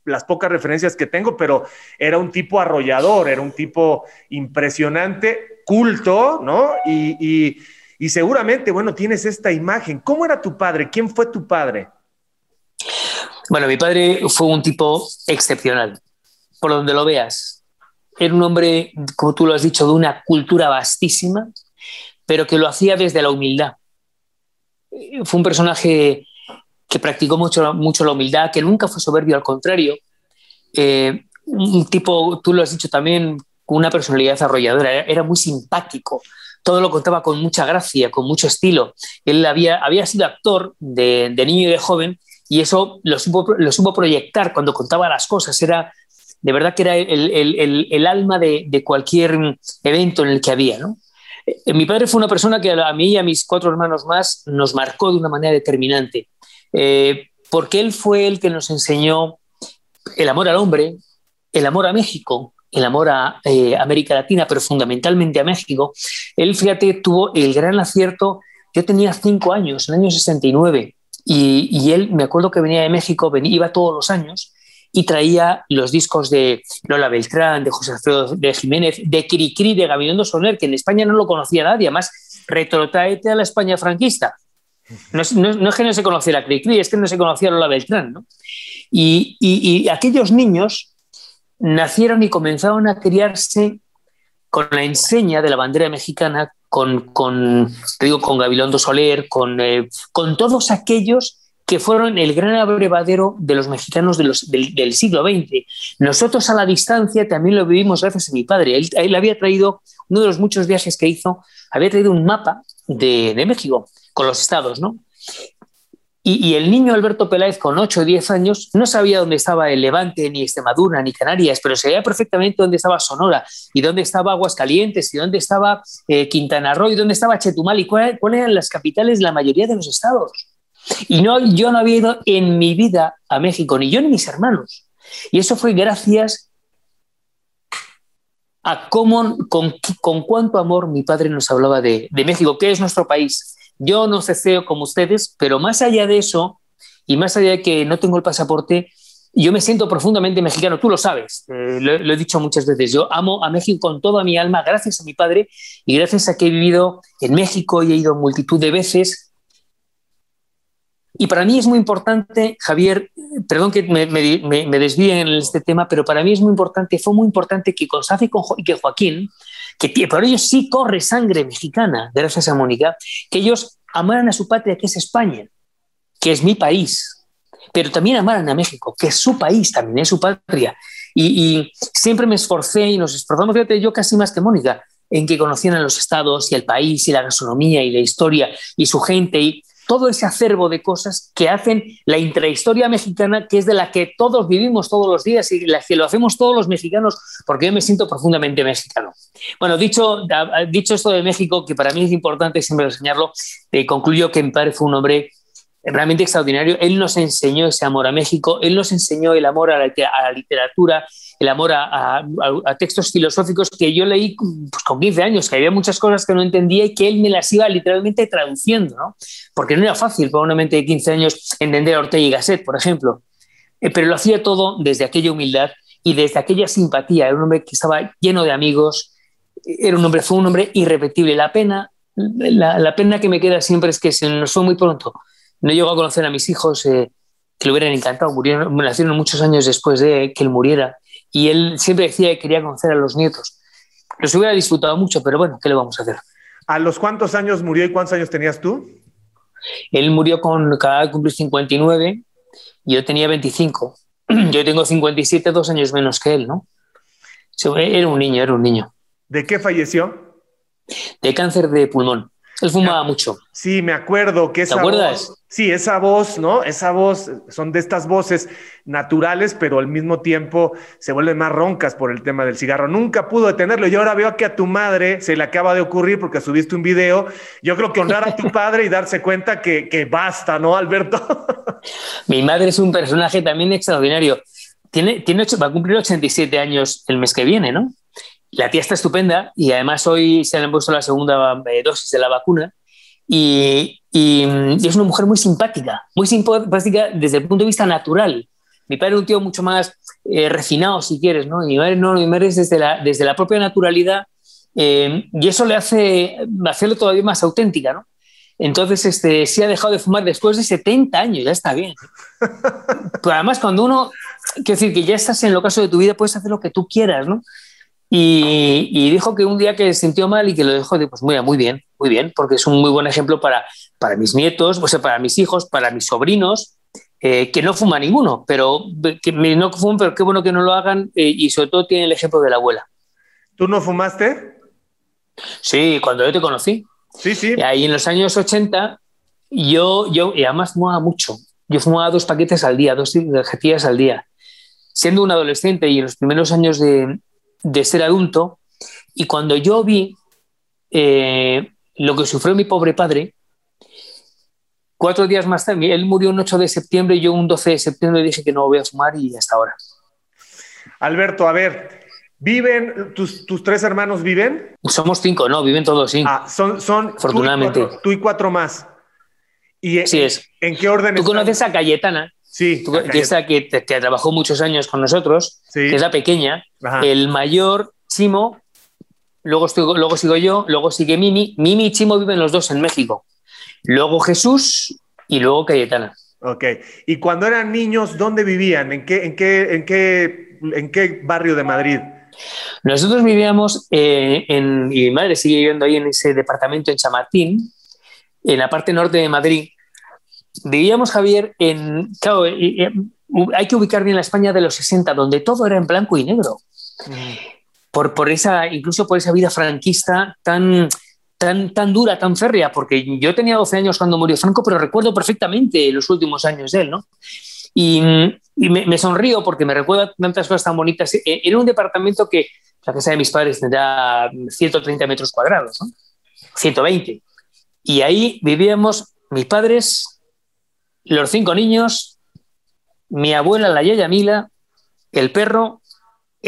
las pocas referencias que tengo, pero era un tipo arrollador, era un tipo impresionante, culto, ¿no? Y, y seguramente, bueno, tienes esta imagen. ¿Cómo era tu padre? ¿Quién fue tu padre? Bueno, mi padre fue un tipo excepcional, por donde lo veas. Era un hombre, como tú lo has dicho, de una cultura vastísima, pero que lo hacía desde la humildad. Fue un personaje que practicó mucho, mucho la humildad, que nunca fue soberbio, al contrario. Eh, un tipo, tú lo has dicho también, con una personalidad arrolladora, era, muy simpático, todo lo contaba con mucha gracia, con mucho estilo. Él había, había sido actor de niño y de joven y eso lo supo, proyectar cuando contaba las cosas. Era, de verdad que era el, alma de, cualquier evento en el que había. Eh, mi padre fue una persona que a mí y a mis cuatro hermanos más nos marcó de una manera determinante, eh, porque él fue el que nos enseñó el amor al hombre, el amor a México, el amor a eh, América Latina, pero fundamentalmente a México. Él, fíjate, tuvo el gran acierto. Yo tenía cinco años, en el año 69, y, él, me acuerdo que venía de México, venía, iba todos los años y traía los discos de Lola Beltrán, de José Alfredo de Jiménez, de Cricri, de Gabilondo Soler, que en España no lo conocía nadie, además retrotraete a la España franquista. No, es que no se conociera Cricri, es que no se conocía Lola Beltrán. ¿no? Y, y aquellos niños nacieron y comenzaron a criarse con la enseña de la bandera mexicana con, con, digo, con Gabilondo Soler, con, eh, con todos aquellos que fueron el gran abrevadero de los mexicanos de los, del, siglo XX. Nosotros a la distancia también lo vivimos gracias a mi padre. Él, él había traído, uno de los muchos viajes que hizo, había traído un mapa de, de México con los estados, ¿no? Y, el niño Alberto Peláez, con 8 o 10 años, no sabía dónde estaba el Levante, ni Extremadura, ni Canarias, pero sabía perfectamente dónde estaba Sonora, y dónde estaba Aguascalientes, y dónde estaba eh, Quintana Roo, y dónde estaba Chetumal, y cuáles eran las capitales de la mayoría de los estados. Y no, yo no había ido en mi vida a México, ni yo ni mis hermanos. Y eso fue gracias a cómo, con, con cuánto amor mi padre nos hablaba de, de México, que es nuestro país yo no ceseo como ustedes, pero más allá de eso, y más allá de que no tengo el pasaporte, yo me siento profundamente mexicano, tú lo sabes, eh, lo, he dicho muchas veces, yo amo a México con toda mi alma, gracias a mi padre y gracias a que he vivido en México y he ido multitud de veces. Y para mí es muy importante, Javier, perdón que me, me, desvíe en este tema, pero para mí es muy importante, fue muy importante que con y que Joaquín, que por ellos sí corre sangre mexicana, gracias a Mónica, que ellos amaran a su patria, que es España, que es mi país, pero también amaran a México, que es su país, también es su patria. Y, siempre me esforcé y nos esforzamos, fíjate, yo casi más que Mónica, en que conocieran los estados y el país y la gastronomía y la historia y su gente. Todo ese acervo de cosas que hacen la intrahistoria mexicana, que es de la que todos vivimos todos los días y la que lo hacemos todos los mexicanos, porque yo me siento profundamente mexicano. Bueno, dicho, dicho esto de México, que para mí es importante siempre enseñarlo, eh, concluyo que mi padre fue un hombre realmente extraordinario. Él nos enseñó ese amor a México, él nos enseñó el amor a la literatura, el amor a, textos filosóficos que yo leí pues, con 15 años, que había muchas cosas que no entendía y que él me las iba literalmente traduciendo, ¿no? porque no era fácil para una mente de 15 años entender a Ortega y Gasset, por ejemplo, eh, pero lo hacía todo desde aquella humildad y desde aquella simpatía. Era un hombre que estaba lleno de amigos, era un hombre, fue un hombre irrepetible. La pena, la, pena que me queda siempre es que se nos fue muy pronto. No llegó a conocer a mis hijos, eh, que le hubieran encantado. Murieron, nacieron muchos años después de que él muriera y él siempre decía que quería conocer a los nietos. Los hubiera disfrutado mucho, pero bueno, ¿qué le vamos a hacer? ¿A los cuántos años murió y cuántos años tenías tú? Él murió con, cada cumplir 59 y yo tenía 25. Yo tengo 57, dos años menos que él, ¿no? Era un niño, era un niño. ¿De qué falleció? De cáncer de pulmón. Él fumaba mucho. Sí, me acuerdo que esa ¿Te acuerdas? voz, sí, esa voz, ¿no? Esa voz, son de estas voces naturales, pero al mismo tiempo se vuelven más roncas por el tema del cigarro. Nunca pudo detenerlo. Y ahora veo que a tu madre se le acaba de ocurrir porque subiste un video. Yo creo que honrar a tu padre y darse cuenta que, que basta, ¿no, Alberto? Mi madre es un personaje también extraordinario. Tiene, tiene ocho- va a cumplir 87 años el mes que viene, ¿no? La tía está estupenda y además hoy se le han puesto la segunda eh, dosis de la vacuna y, y, mm, y es una mujer muy simpática, muy simpática desde el punto de vista natural. Mi padre es un tío mucho más eh, refinado, si quieres, ¿no? Y mi madre no, mi madre es desde la, desde la propia naturalidad eh, y eso le hace hacerlo todavía más auténtica, ¿no? Entonces, este, sí ha dejado de fumar después de 70 años, ya está bien. Pero además, cuando uno, quiero decir que ya estás en el ocaso de tu vida, puedes hacer lo que tú quieras, ¿no? Y, y dijo que un día que se sintió mal y que lo dejó, de, pues muy, muy bien, muy bien, porque es un muy buen ejemplo para, para mis nietos, o sea, para mis hijos, para mis sobrinos, eh, que no fuma ninguno, pero que no fuman, pero qué bueno que no lo hagan eh, y sobre todo tiene el ejemplo de la abuela. ¿Tú no fumaste? Sí, cuando yo te conocí. Sí, sí. Ahí en los años 80, yo, yo y además fumaba mucho. Yo fumaba dos paquetes al día, dos cajetillas al día. Siendo un adolescente y en los primeros años de, de ser adulto, y cuando yo vi eh, lo que sufrió mi pobre padre, cuatro días más tarde, él murió un 8 de septiembre y yo un 12 de septiembre dije que no voy a fumar y hasta ahora. Alberto, a ver, ¿viven, tus, tus tres hermanos viven? Somos cinco, no, viven todos, sí. Ah, son, son afortunadamente. Tú y, cuatro, tú y cuatro más. ¿Y Así es. ¿En qué orden? ¿Tú están? conoces a Cayetana? Sí. Tú, que, esa que, que, trabajó muchos años con nosotros, sí. que es la pequeña. Ajá. El mayor, Chimo, luego, estoy, luego sigo yo, luego sigue Mimi. Mimi y Chimo viven los dos en México. Luego Jesús y luego Cayetana. Ok. ¿Y cuando eran niños, dónde vivían? ¿En qué, en qué, en qué, en qué barrio de Madrid? Nosotros vivíamos eh, en, y mi madre sigue viviendo ahí en ese departamento en Chamartín, en la parte norte de Madrid. Vivíamos, Javier, en. Claro, eh, eh, hay que ubicar bien la España de los 60, donde todo era en blanco y negro. Mm. Por, por esa, incluso por esa vida franquista tan, tan, tan dura, tan férrea, porque yo tenía 12 años cuando murió Franco, pero recuerdo perfectamente los últimos años de él, ¿no? Y, y me, me, sonrío porque me recuerda tantas cosas tan bonitas. Era un departamento que la casa de mis padres tendrá 130 metros cuadrados, ¿no? 120. Y ahí vivíamos mis padres, los cinco niños, mi abuela, la Yaya Mila, el perro,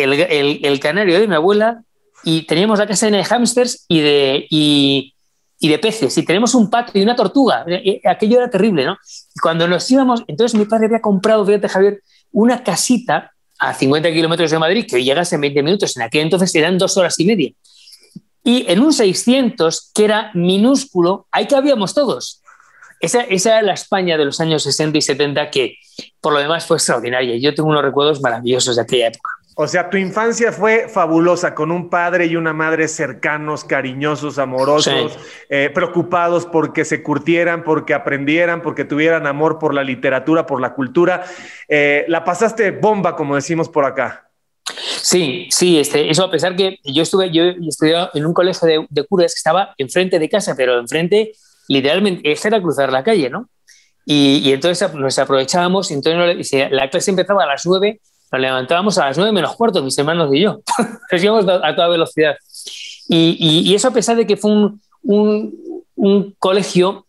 el, canario de mi abuela, y teníamos la casa llena de hámsters y de, peces, y tenemos un pato y una tortuga. Aquello era terrible, ¿no? Cuando nos íbamos, entonces mi padre había comprado, fíjate Javier, una casita a 50 kilómetros de Madrid, que hoy llegas en 20 minutos, en aquel entonces eran dos horas y media. Y en un 600, que era minúsculo, ahí cabíamos todos. Esa, esa era la España de los años 60 y 70 que, por lo demás, fue extraordinaria. Yo tengo unos recuerdos maravillosos de aquella época. O sea, tu infancia fue fabulosa, con un padre y una madre cercanos, cariñosos, amorosos, sí. eh, preocupados porque se curtieran, porque aprendieran, porque tuvieran amor por la literatura, por la cultura. Eh, la pasaste bomba, como decimos por acá. Sí, sí, este, eso a pesar que yo estuve, yo estudié en un colegio de, de curas que estaba enfrente de casa, pero enfrente, literalmente, ese era cruzar la calle, ¿no? Y, y entonces nos aprovechábamos, entonces la clase empezaba a las nueve nos levantábamos a las nueve menos cuarto, mis hermanos y yo. Nos íbamos a toda velocidad. Y, y, y, eso a pesar de que fue un, un, un, colegio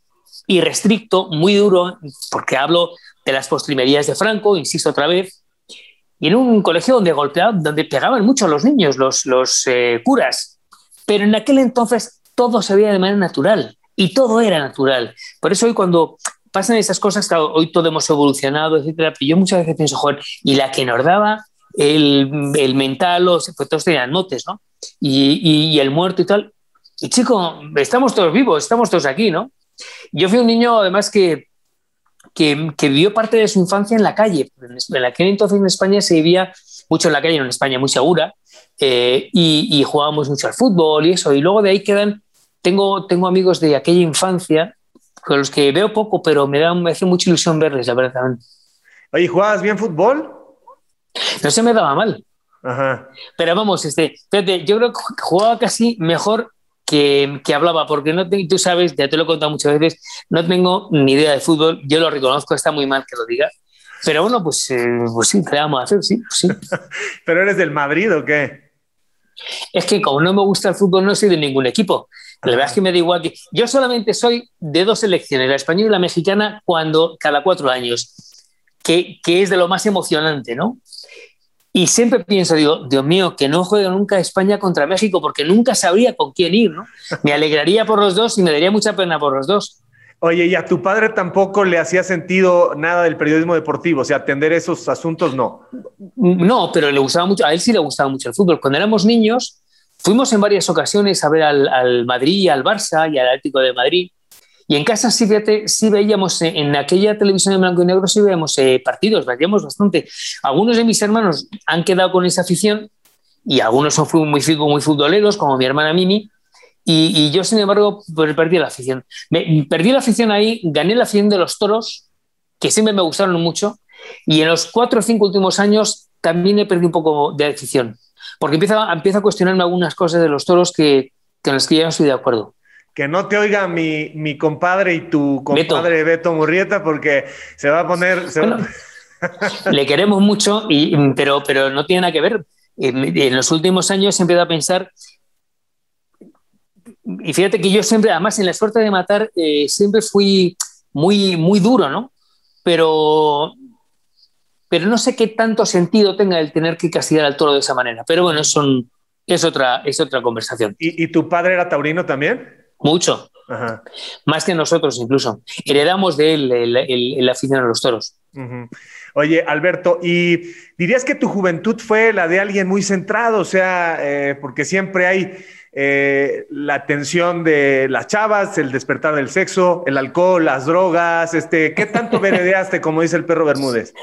irrestricto, muy duro, porque hablo de las postrimerías de Franco, insisto otra vez, y en un colegio donde golpeaban, donde pegaban mucho a los niños, los, los eh, curas. Pero en aquel entonces todo se veía de manera natural y todo era natural. Por eso hoy cuando pasan esas cosas, claro, hoy todo hemos evolucionado, etcétera, pero yo muchas veces pienso, joder, y la que nos daba el, el mental, los, pues todos tenían motes, ¿no? Y, y, y, el muerto y tal. Y chico, estamos todos vivos, estamos todos aquí, ¿no? Yo fui un niño, además, que, que, que vivió parte de su infancia en la calle. En aquel entonces en España se vivía mucho en la calle, en España muy segura, eh, y, y jugábamos mucho al fútbol y eso. Y luego de ahí quedan, tengo, tengo amigos de aquella infancia con los que veo poco, pero me, da, me hace mucha ilusión verles, la verdad. Oye, ¿jugabas bien fútbol? No se me daba mal. Ajá. Pero vamos, este, fíjate, yo creo que jugaba casi mejor que, hablaba, porque no tú sabes, ya te lo he contado muchas veces, no tengo ni idea de fútbol, yo lo reconozco, está muy mal que lo diga, pero bueno, pues, eh, pues sí, ¿qué vamos a hacer? Sí, pues sí. ¿Pero eres del Madrid o qué? Es que como no me gusta el fútbol, no soy de ningún equipo. La verdad es que me da igual que... Yo solamente soy de dos selecciones, la española y la mexicana, cuando cada cuatro años, que, que es de lo más emocionante, ¿no? Y siempre pienso, digo, Dios mío, que no juegue nunca España contra México, porque nunca sabría con quién ir, ¿no? Me alegraría por los dos y me daría mucha pena por los dos. Oye, ¿y a tu padre tampoco le hacía sentido nada del periodismo deportivo? O sea, atender esos asuntos, no. No, pero le gustaba mucho, a él sí le gustaba mucho el fútbol. Cuando éramos niños, fuimos en varias ocasiones a ver al, al Madrid, al Barça y al Atlético de Madrid. Y en casa sí, sí veíamos, eh, en aquella televisión de blanco y negro sí veíamos eh, partidos, veíamos bastante. Algunos de mis hermanos han quedado con esa afición y algunos son muy, muy futboleros, como mi hermana Mimi, y, yo, sin embargo, pues, perdí la afición. Me, perdí la afición ahí, gané la afición de los toros, que siempre me gustaron mucho, y en los cuatro o cinco últimos años también he perdido un poco de afición, porque empieza, empieza a cuestionarme algunas cosas de los toros que, con las que ya no estoy de acuerdo que no te oiga mi, mi compadre y tu compadre Beto, Murrieta porque se va a poner... le queremos mucho, y, pero, pero no tiene nada que ver. En, los últimos años he empezado a pensar, y fíjate que yo siempre, además en la suerte de matar, eh, siempre fui muy, muy duro, ¿no? Pero, pero no sé qué tanto sentido tenga el tener que castigar al toro de esa manera. Pero bueno, son, es, otra, es otra conversación. ¿Y, ¿Y tu padre era taurino también? Mucho. Más que nosotros incluso. Heredamos de él el, afición a los toros. Oye, Alberto, ¿y dirías que tu juventud fue la de alguien muy centrado? O sea, eh, porque siempre hay eh, la tensión de las chavas, el despertar del sexo, el alcohol, las drogas, este, ¿qué tanto veredeaste, como dice el perro Bermúdez?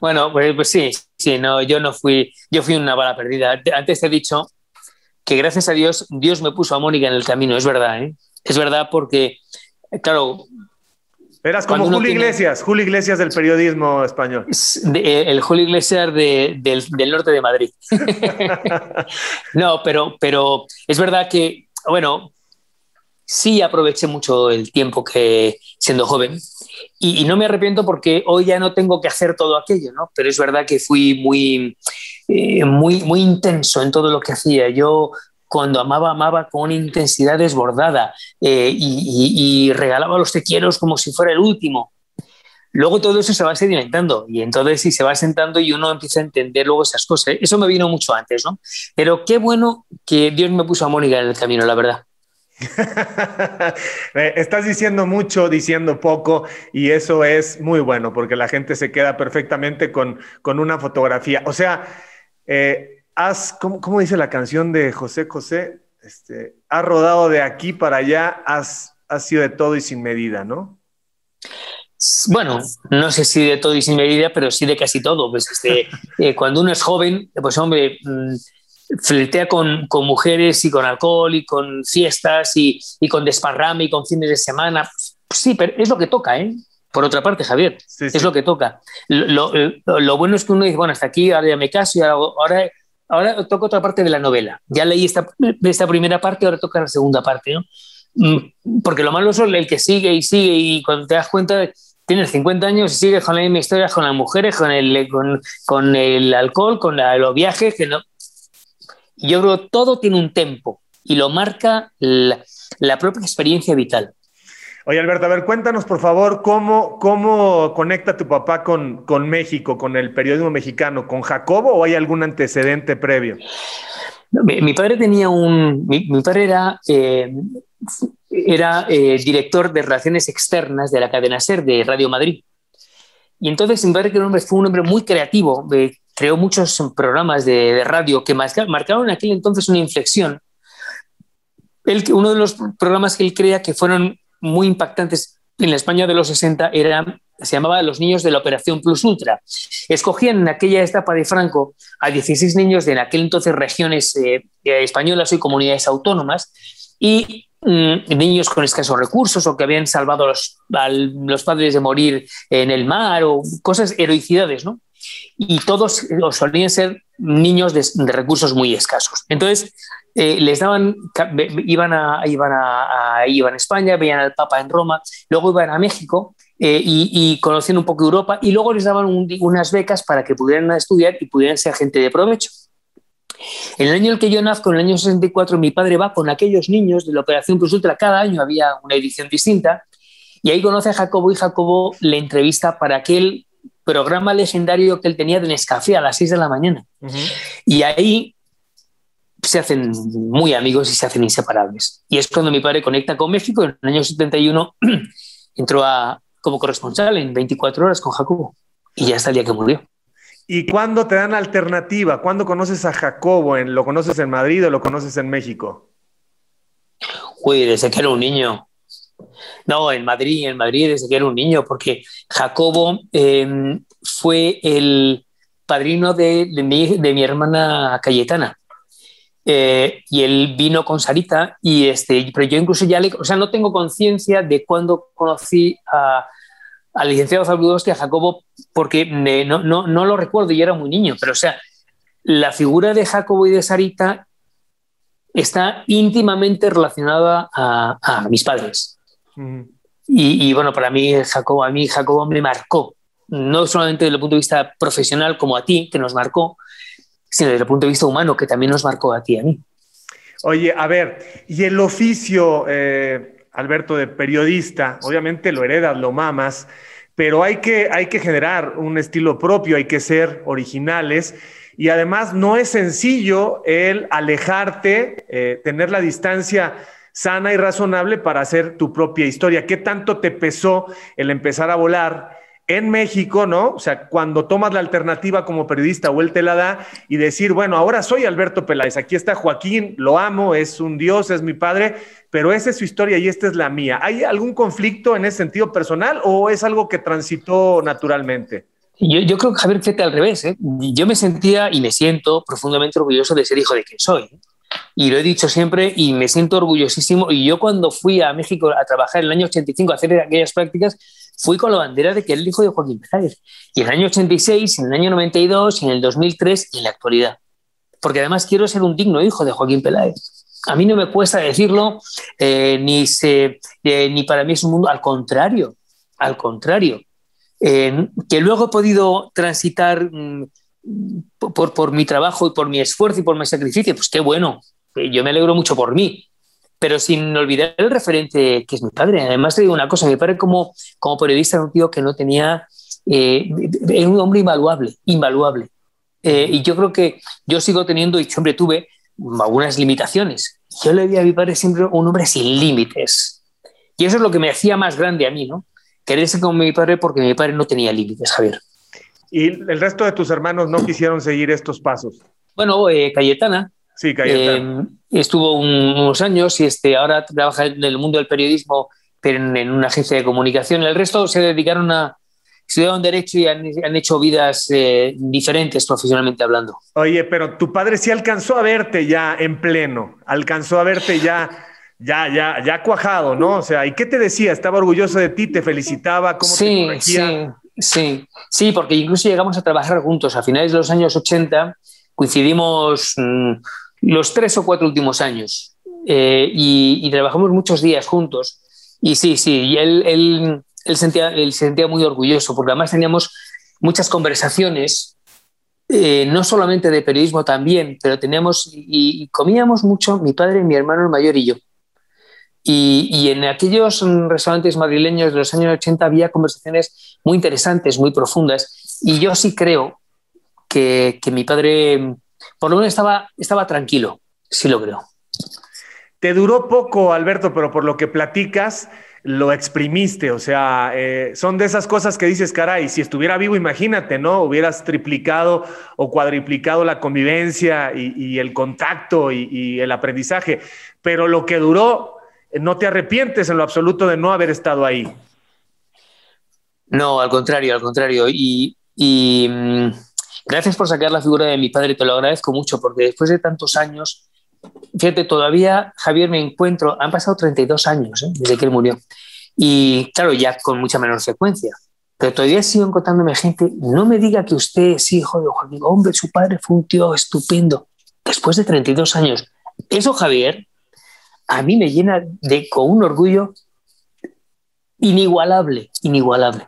Bueno, pues, pues, sí, sí, no, yo no fui, yo fui una bala perdida. Antes he dicho que gracias a Dios, Dios me puso a Mónica en el camino, es verdad, ¿eh? Es verdad porque, claro... Eras como Julio Iglesias, Julio Iglesias del periodismo español. Eh, el Julio Iglesias del, norte de Madrid. no, pero, pero es verdad que, bueno, sí aproveché mucho el tiempo que siendo joven y, y, no me arrepiento porque hoy ya no tengo que hacer todo aquello, ¿no? Pero es verdad que fui muy, eh, muy, muy intenso en todo lo que hacía. Yo cuando amaba, amaba con una intensidad desbordada eh, y, regalaba los te como si fuera el último. Luego todo eso se va sedimentando y entonces si se va sentando y uno empieza a entender luego esas cosas. Eso me vino mucho antes, ¿no? Pero qué bueno que Dios me puso a Mónica en el camino, la verdad. Estás diciendo mucho, diciendo poco, y eso es muy bueno porque la gente se queda perfectamente con, con una fotografía. O sea, eh, has, ¿cómo, dice la canción de José José? Este, has rodado de aquí para allá, has, has sido de todo y sin medida, ¿no? Bueno, no sé si de todo y sin medida, pero sí de casi todo. Pues este, eh, cuando uno es joven, pues hombre, mm, fletea con, con, mujeres y con alcohol y con fiestas y, y, con desparrame y con fines de semana. Pues sí, pero es lo que toca, ¿eh? Por otra parte, Javier, es lo que toca. Lo, lo, bueno es que uno dice, bueno, hasta aquí, ahora ya me caso y ahora, ahora, toca otra parte de la novela. Ya leí esta, esta primera parte, ahora toca la segunda parte, ¿no? Mm, porque lo malo es el que sigue y sigue y cuando te das cuenta, tienes 50 años y sigues con la misma historia, con las mujeres, con el, con, con el alcohol, con los viajes, que no... Yo creo que todo tiene un tempo y lo marca la, la propia experiencia vital. Oye, Alberto, a ver, cuéntanos por favor cómo, cómo conecta tu papá con, con México, con el periodismo mexicano, con Jacobo o hay algún antecedente previo? Mi, padre tenía un. Mi, padre era, eh, era eh, director de Relaciones Externas de la cadena Ser de Radio Madrid. Y entonces mi padre hombre, fue un hombre muy creativo, creó muchos programas de, radio que marcaron en aquel entonces una inflexión. Uno de los programas que él crea que fueron muy impactantes en la España de los 60 era, se llamaba Los niños de la Operación Plus Ultra. Escogían en aquella etapa de Franco a 16 niños de en aquel entonces regiones eh, españolas y comunidades autónomas y mm, niños con escasos recursos o que habían salvado a los, a los, padres de morir en el mar o cosas, heroicidades, ¿no? Y todos solían ser niños de, recursos muy escasos. Entonces, eh, les daban, iban a, iban a, iban a España, veían al Papa en Roma, luego iban a México eh, y, conocían un poco Europa y luego les daban unas becas para que pudieran estudiar y pudieran ser gente de provecho. En el año en que yo nazco, en el año 64, mi padre va con aquellos niños de la Operación Plus Ultra, cada año había una edición distinta, y ahí conoce a Jacobo y Jacobo le entrevista para aquel programa legendario que él tenía de Nescafé a las 6 de la mañana. Y ahí se hacen muy amigos y se hacen inseparables. Y es cuando mi padre conecta con México, en el año 71 entró a, como corresponsal en 24 horas con Jacobo y ya hasta el día que murió. ¿Y cuándo te dan alternativa? ¿Cuándo conoces a Jacobo? ¿En, ¿Lo conoces en Madrid o lo conoces en México? Uy, desde que era un niño. No, en Madrid, en Madrid desde que era un niño, porque Jacobo em, fue el padrino de, mi, hermana Cayetana. Eh, y él vino con Sarita, y este, pero yo incluso ya le, o sea, no tengo conciencia de cuándo conocí a, al licenciado Zabludowski, a Jacobo, porque no, no, no, lo recuerdo, y era muy niño, pero o sea, la figura de Jacobo y de Sarita está íntimamente relacionada a, a mis padres. Y, y, bueno, para mí Jacobo, a mí Jacobo me marcó, no solamente desde el punto de vista profesional como a ti, que nos marcó, sino desde el punto de vista humano, que también nos marcó a ti y a mí. Oye, a ver, y el oficio, eh, Alberto, de periodista, obviamente lo heredas, lo mamas, pero hay que, hay que generar un estilo propio, hay que ser originales y además no es sencillo el alejarte, eh, tener la distancia sana y razonable para hacer tu propia historia. ¿Qué tanto te pesó el empezar a volar? en México, ¿no? O sea, cuando tomas la alternativa como periodista o él te la da y decir, bueno, ahora soy Alberto Peláez, aquí está Joaquín, lo amo, es un dios, es mi padre, pero esa es su historia y esta es la mía. ¿Hay algún conflicto en ese sentido personal o es algo que transitó naturalmente? Yo, creo que Javier, fíjate al revés. ¿eh? Yo me sentía y me siento profundamente orgulloso de ser hijo de quien soy. Y lo he dicho siempre y me siento orgullosísimo. Y yo cuando fui a México a trabajar en el año 85 a hacer aquellas prácticas, fui con la bandera de que era el hijo de Joaquín Peláez. Y en el año 86, en el año 92, en el 2003 y en la actualidad. Porque además quiero ser un digno hijo de Joaquín Peláez. A mí no me cuesta decirlo, eh, ni, se, eh, ni para mí es un mundo, al contrario, al contrario. Eh, que luego he podido transitar mm, por, por mi trabajo y por mi esfuerzo y por mi sacrificio, pues qué bueno, yo me alegro mucho por mí, pero sin olvidar el referente que es mi padre. Además, te digo una cosa, mi padre como, como periodista era un tío que no tenía, eh, era un hombre invaluable, invaluable. Eh, y yo creo que yo sigo teniendo, y siempre tuve algunas limitaciones. Yo le vi a mi padre siempre un hombre sin límites. Y eso es lo que me hacía más grande a mí, ¿no? Querer ser como mi padre porque mi padre no tenía límites, Javier. ¿Y el resto de tus hermanos no quisieron seguir estos pasos? Bueno, eh, Cayetana, Sí, eh, estuvo unos años y este, ahora trabaja en el mundo del periodismo, pero en, una agencia de comunicación. El resto se dedicaron a estudiar Derecho y han, hecho vidas eh, diferentes profesionalmente hablando. Oye, pero tu padre sí alcanzó a verte ya en pleno, alcanzó a verte ya. Ya, ya, ya cuajado, ¿no? O sea, ¿y qué te decía? ¿Estaba orgulloso de ti? ¿Te felicitaba? ¿Cómo sí, te Sí, sí, sí, porque incluso llegamos a trabajar juntos. A finales de los años 80 coincidimos mm, los tres o cuatro últimos años eh, y, trabajamos muchos días juntos. Y sí, sí, él, él, sentía, se sentía muy orgulloso porque además teníamos muchas conversaciones, eh, no solamente de periodismo también, pero teníamos y, comíamos mucho mi padre, mi hermano el mayor y yo. Y, y, en aquellos restaurantes madrileños de los años 80 había conversaciones muy interesantes, muy profundas. Y yo sí creo que, que mi padre por lo menos estaba, estaba tranquilo, sí lo creo. Te duró poco, Alberto, pero por lo que platicas, lo exprimiste, o sea, eh, son de esas cosas que dices, caray, si estuviera vivo, imagínate, ¿no? Hubieras triplicado o cuadriplicado la convivencia y, el contacto y, y, el aprendizaje, pero lo que duró, no te arrepientes en lo absoluto de no haber estado ahí. No, al contrario, al contrario. Y, y mm, Gracias por sacar la figura de mi padre, te lo agradezco mucho, porque después de tantos años, fíjate, todavía, Javier, me encuentro, han pasado 32 años ¿eh? desde que él murió, y claro, ya con mucha menor frecuencia, pero todavía sigo encontrándome gente, no me diga que usted es hijo de Joaquín, hombre, su padre fue un tío estupendo, después de 32 años. Eso, Javier, a mí me llena de, con un orgullo inigualable, inigualable.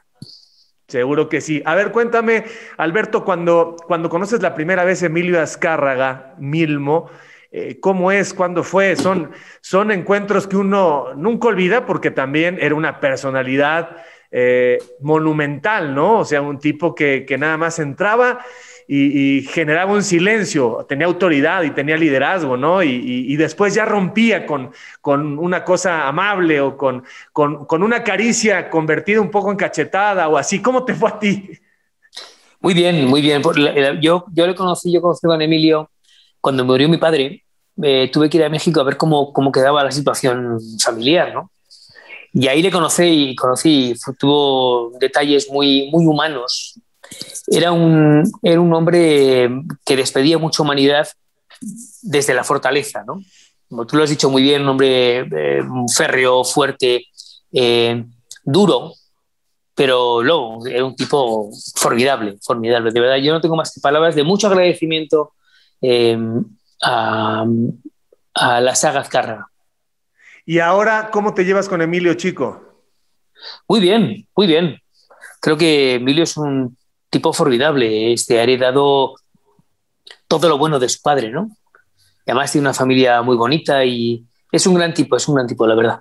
Seguro que sí. A ver, cuéntame, Alberto, cuando, cuando conoces la primera vez Emilio Azcárraga, Milmo, eh, ¿cómo es? ¿Cuándo fue? Son, son encuentros que uno nunca olvida porque también era una personalidad eh, monumental, ¿no? O sea, un tipo que, que nada más entraba y, generaba un silencio, tenía autoridad y tenía liderazgo, ¿no? Y, después ya rompía con, con, una cosa amable o con, con, una caricia convertida un poco en cachetada o así. ¿Cómo te fue a ti? Muy bien, muy bien. Yo, yo le conocí, yo conocí a don Emilio cuando murió mi padre. Eh, tuve que ir a México a ver cómo, cómo quedaba la situación familiar, ¿no? Y ahí le conocí y conocí, tuvo detalles muy, muy humanos, era un, era un hombre que despedía mucha humanidad desde la fortaleza, ¿no? Como tú lo has dicho muy bien, un hombre eh, férreo, fuerte, eh, duro, pero luego era un tipo formidable, formidable. De verdad, yo no tengo más que palabras de mucho agradecimiento eh, a, a, la saga Azcárraga. ¿Y ahora cómo te llevas con Emilio Chico? Muy bien, muy bien. Creo que Emilio es un tipo formidable, este, ha heredado todo lo bueno de su padre, ¿no? Además tiene una familia muy bonita y es un gran tipo, es un gran tipo, la verdad.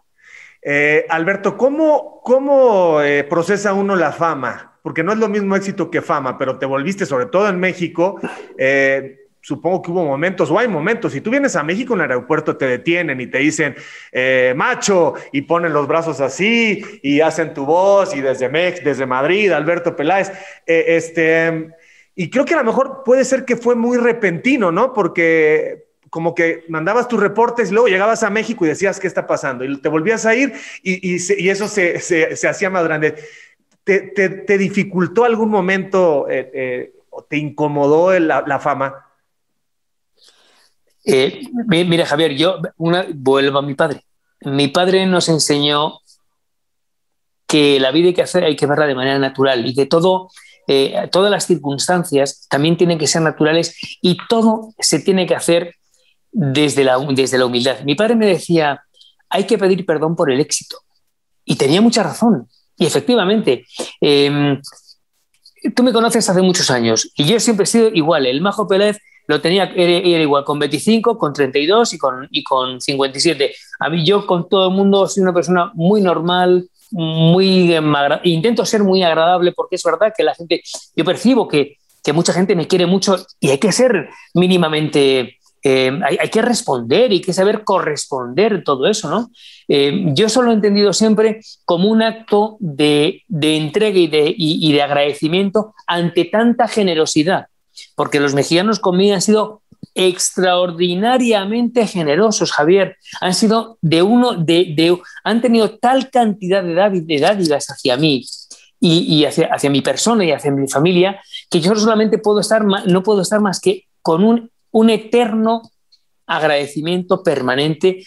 Eh, Alberto, ¿cómo, cómo eh, procesa uno la fama? Porque no es lo mismo éxito que fama, pero te volviste, sobre todo en México, eh, supongo que hubo momentos, o hay momentos, si tú vienes a México en el aeropuerto te detienen y te dicen, eh, macho, y ponen los brazos así, y hacen tu voz, y desde Mex, desde Madrid, Alberto Peláez, eh, este, y creo que a lo mejor puede ser que fue muy repentino, ¿no? Porque como que mandabas tus reportes luego llegabas a México y decías, ¿qué está pasando? Y te volvías a ir y, eso se, se, hacía más grande. ¿Te, te, dificultó algún momento eh, o te incomodó la fama? Eh, mira, Javier, yo vuelvo a mi padre. Mi padre nos enseñó que la vida hay que hacer, hay que verla de manera natural y que todo, eh, todas las circunstancias también tienen que ser naturales y todo se tiene que hacer desde la, desde la humildad. Mi padre me decía, hay que pedir perdón por el éxito. Y tenía mucha razón. Y efectivamente, em, tú me conoces hace muchos años y yo siempre he sido igual. El Majo Pérez lo tenía, era, igual con 25, con 32 y con, y con 57. A mí yo con todo el mundo soy una persona muy normal, muy intento ser muy agradable porque es verdad que la gente, yo percibo que, que mucha gente me quiere mucho y hay que ser mínimamente, eh, hay, que responder y hay que saber corresponder todo eso, ¿no? Eh, yo solo he entendido siempre como un acto de, de entrega y de, y de agradecimiento ante tanta generosidad porque los mexicanos conmigo han sido extraordinariamente generosos, Javier. Han sido de uno, de, han tenido tal cantidad de, dádivas hacia mí y, hacia, hacia, mi persona y hacia mi familia que yo solamente puedo estar, no puedo estar más que con un, un eterno agradecimiento permanente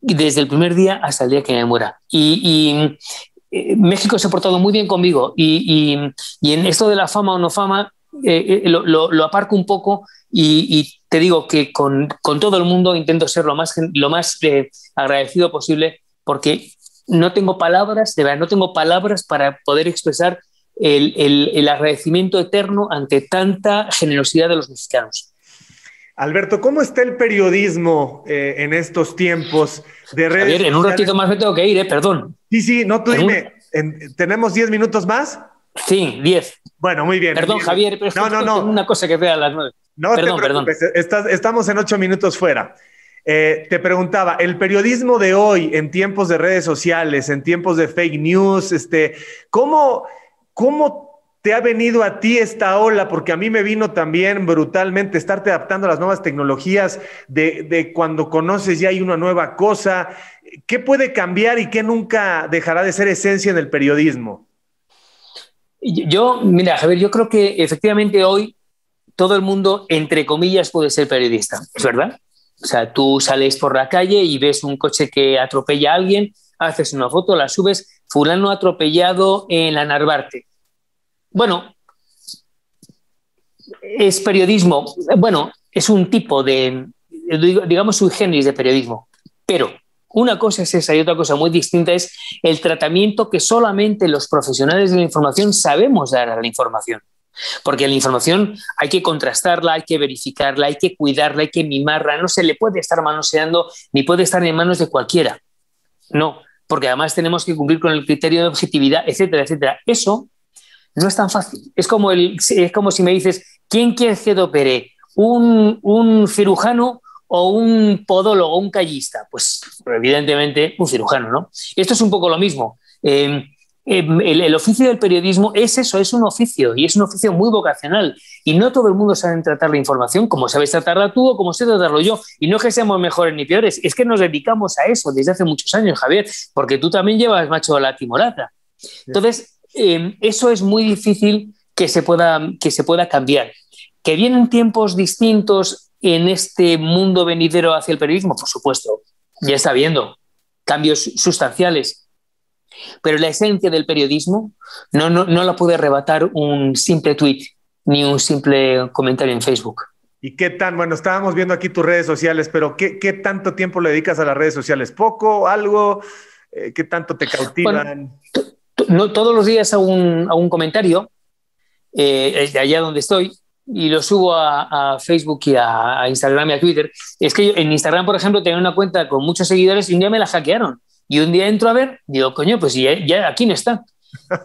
desde el primer día hasta el día que me muera. Y, eh, México se ha portado muy bien conmigo y, y, en esto de la fama o no fama, eh, eh, lo, aparco un poco y, te digo que con, todo el mundo intento ser lo más, lo más eh, agradecido posible porque no tengo palabras, de verdad, no tengo palabras para poder expresar el, agradecimiento eterno ante tanta generosidad de los mexicanos. Alberto, ¿cómo está el periodismo en estos tiempos de redes? en un ratito más me tengo que ir, perdón. Sí, sí, no tú dime, ¿tenemos 10 minutos más? Sí, 10. Bueno, muy bien. Perdón, Javier, pero no, no, no. una cosa que vea a las nueve. No perdón, perdón. estamos en ocho minutos fuera. Eh, te preguntaba, el periodismo de hoy, en tiempos de redes sociales, en tiempos de fake news, este, ¿cómo, cómo te ha venido a ti esta ola? Porque a mí me vino también brutalmente estarte adaptando a las nuevas tecnologías, de, de cuando conoces ya hay una nueva cosa. ¿Qué puede cambiar y qué nunca dejará de ser esencia en el periodismo? Yo, mira, Javier, yo creo que efectivamente hoy todo el mundo, entre comillas, puede ser periodista, ¿es verdad? O sea, tú sales por la calle y ves un coche que atropella a alguien, haces una foto, la subes, fulano atropellado en la Narvarte. Bueno, es periodismo, bueno, es un tipo de, digamos, sui generis de periodismo, pero una cosa es esa y otra cosa muy distinta es el tratamiento que solamente los profesionales de la información sabemos dar a la información. Porque la información hay que contrastarla, hay que verificarla, hay que cuidarla, hay que mimarla, no se le puede estar manoseando ni puede estar en manos de cualquiera. No, porque además tenemos que cumplir con el criterio de objetividad, etcétera, etcétera. Eso no es tan fácil. Es como, el, es como si me dices, ¿quién quiere que opere? ¿Un, un cirujano o un podólogo, un callista? Pues evidentemente un cirujano, ¿no? Esto es un poco lo mismo. Em, em, el, oficio del periodismo es eso, es un oficio y es un oficio muy vocacional. Y no todo el mundo sabe tratar la información como sabes tratarla tú o como sé tratarlo yo. Y no que seamos mejores ni peores, es que nos dedicamos a eso desde hace muchos años, Javier, porque tú también llevas macho la timorata. Entonces, em, eso es muy difícil que se, pueda, que se pueda cambiar. Que vienen tiempos distintos en este mundo venidero hacia el periodismo? Por supuesto, ya está habiendo cambios sustanciales. Pero la esencia del periodismo no, no, no la puede arrebatar un simple tweet ni un simple comentario en Facebook. ¿Y qué tan, bueno, estábamos viendo aquí tus redes sociales, pero ¿qué, qué tanto tiempo le dedicas a las redes sociales? ¿Poco? ¿Algo? Eh, ¿Qué tanto te cautivan? no, todos los días a un, a un comentario, eh, de allá donde estoy, y lo subo a, Facebook y a, Instagram y a Twitter, es que en Instagram, por ejemplo, tenía una cuenta con muchos seguidores y un día me la hackearon. Y un día entro a ver, digo, coño, pues ya, ya aquí no está.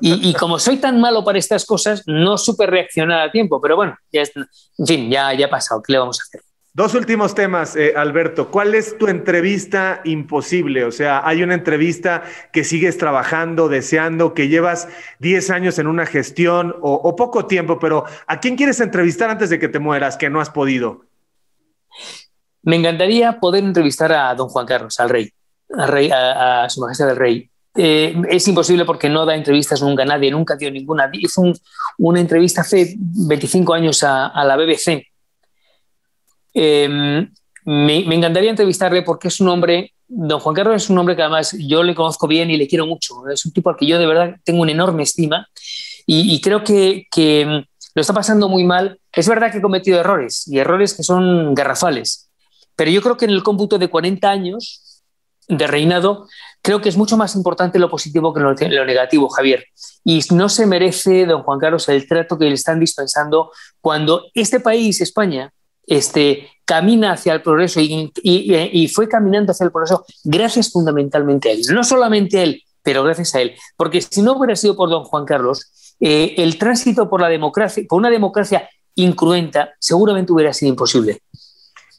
Y, y, como soy tan malo para estas cosas, no supe reaccionar a tiempo. Pero bueno, ya en fin, ya, ya ha pasado. ¿Qué le vamos a hacer? Dos últimos temas, eh, Alberto. ¿Cuál es tu entrevista imposible? O sea, hay una entrevista que sigues trabajando, deseando, que llevas 10 años en una gestión o, poco tiempo, pero ¿a quién quieres entrevistar antes de que te mueras que no has podido? Me encantaría poder entrevistar a don Juan Carlos, al rey, al rey a, su majestad del rey. Eh, es imposible porque no da entrevistas nunca a nadie, nunca dio ninguna. Hizo una entrevista hace 25 años a, a la BBC Em, me, encantaría entrevistarle porque es un hombre, don Juan Carlos es un hombre que además yo le conozco bien y le quiero mucho. Es un tipo al que yo de verdad tengo una enorme estima y, creo que, que, lo está pasando muy mal. Es verdad que ha cometido errores y errores que son garrafales, pero yo creo que en el cómputo de 40 años de reinado, creo que es mucho más importante lo positivo que lo, lo, negativo, Javier. Y no se merece, don Juan Carlos, el trato que le están dispensando cuando este país, España, este, camina hacia el progreso y, fue caminando hacia el progreso gracias fundamentalmente a él. No solamente a él, pero gracias a él. Porque si no hubiera sido por don Juan Carlos, eh, el tránsito por la democracia, por una democracia incruenta, seguramente hubiera sido imposible.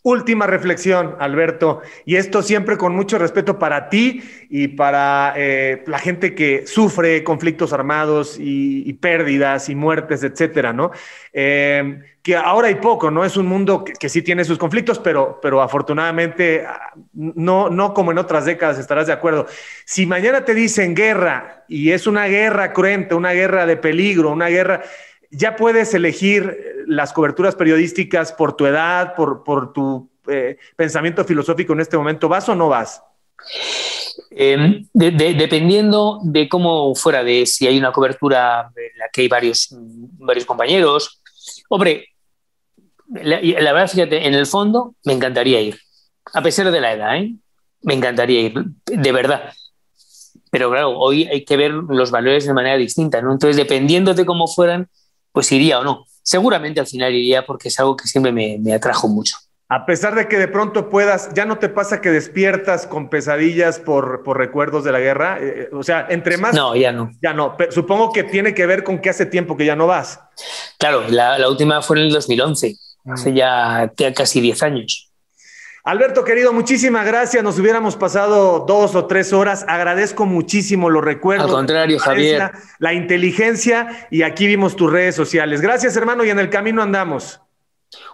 Última reflexión, Alberto, y esto siempre con mucho respeto para ti y para eh, la gente que sufre conflictos armados y, pérdidas y muertes, etcétera, ¿no? Eh, que ahora hay poco, ¿no? Es un mundo que, sí tiene sus conflictos, pero, pero afortunadamente ah, no, no como en otras décadas, estarás de acuerdo. Si mañana te dicen guerra y es una guerra cruenta, una guerra de peligro, una guerra ya puedes elegir las coberturas periodísticas por tu edad, por, tu eh, pensamiento filosófico en este momento. ¿Vas o no vas? Em, dependiendo de cómo fuera, de si hay una cobertura en la que hay varios, varios compañeros. Hombre, la, verdad, fíjate, en el fondo me encantaría ir, a pesar de la edad, ¿eh? me encantaría ir, de verdad. Pero claro, hoy hay que ver los valores de manera distinta, ¿no? Entonces, dependiendo de cómo fueran, pues iría o no. Seguramente al final iría porque es algo que siempre me, atrajo mucho. A pesar de que de pronto puedas, ¿ya no te pasa que despiertas con pesadillas por, recuerdos de la guerra? Eh, o sea, entre más... No, ya no. Ya no. Pero supongo que tiene que ver con que hace tiempo que ya no vas. Claro, la, última fue en el 2011, hace mm. ya casi 10 años. Alberto, querido, muchísimas gracias. Nos hubiéramos pasado dos o tres horas. Agradezco muchísimo los recuerdos. Al contrario, Javier. La inteligencia y aquí vimos tus redes sociales. Gracias, hermano, y en el camino andamos.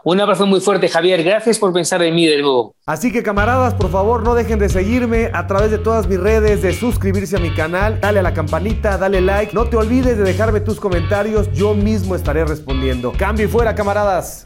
Un abrazo muy fuerte, Javier. Gracias por pensar en mí de nuevo. Así que, camaradas, por favor, no dejen de seguirme a través de todas mis redes, de suscribirse a mi canal, dale a la campanita, dale like. No te olvides de dejarme tus comentarios, yo mismo estaré respondiendo. Cambio y fuera, camaradas.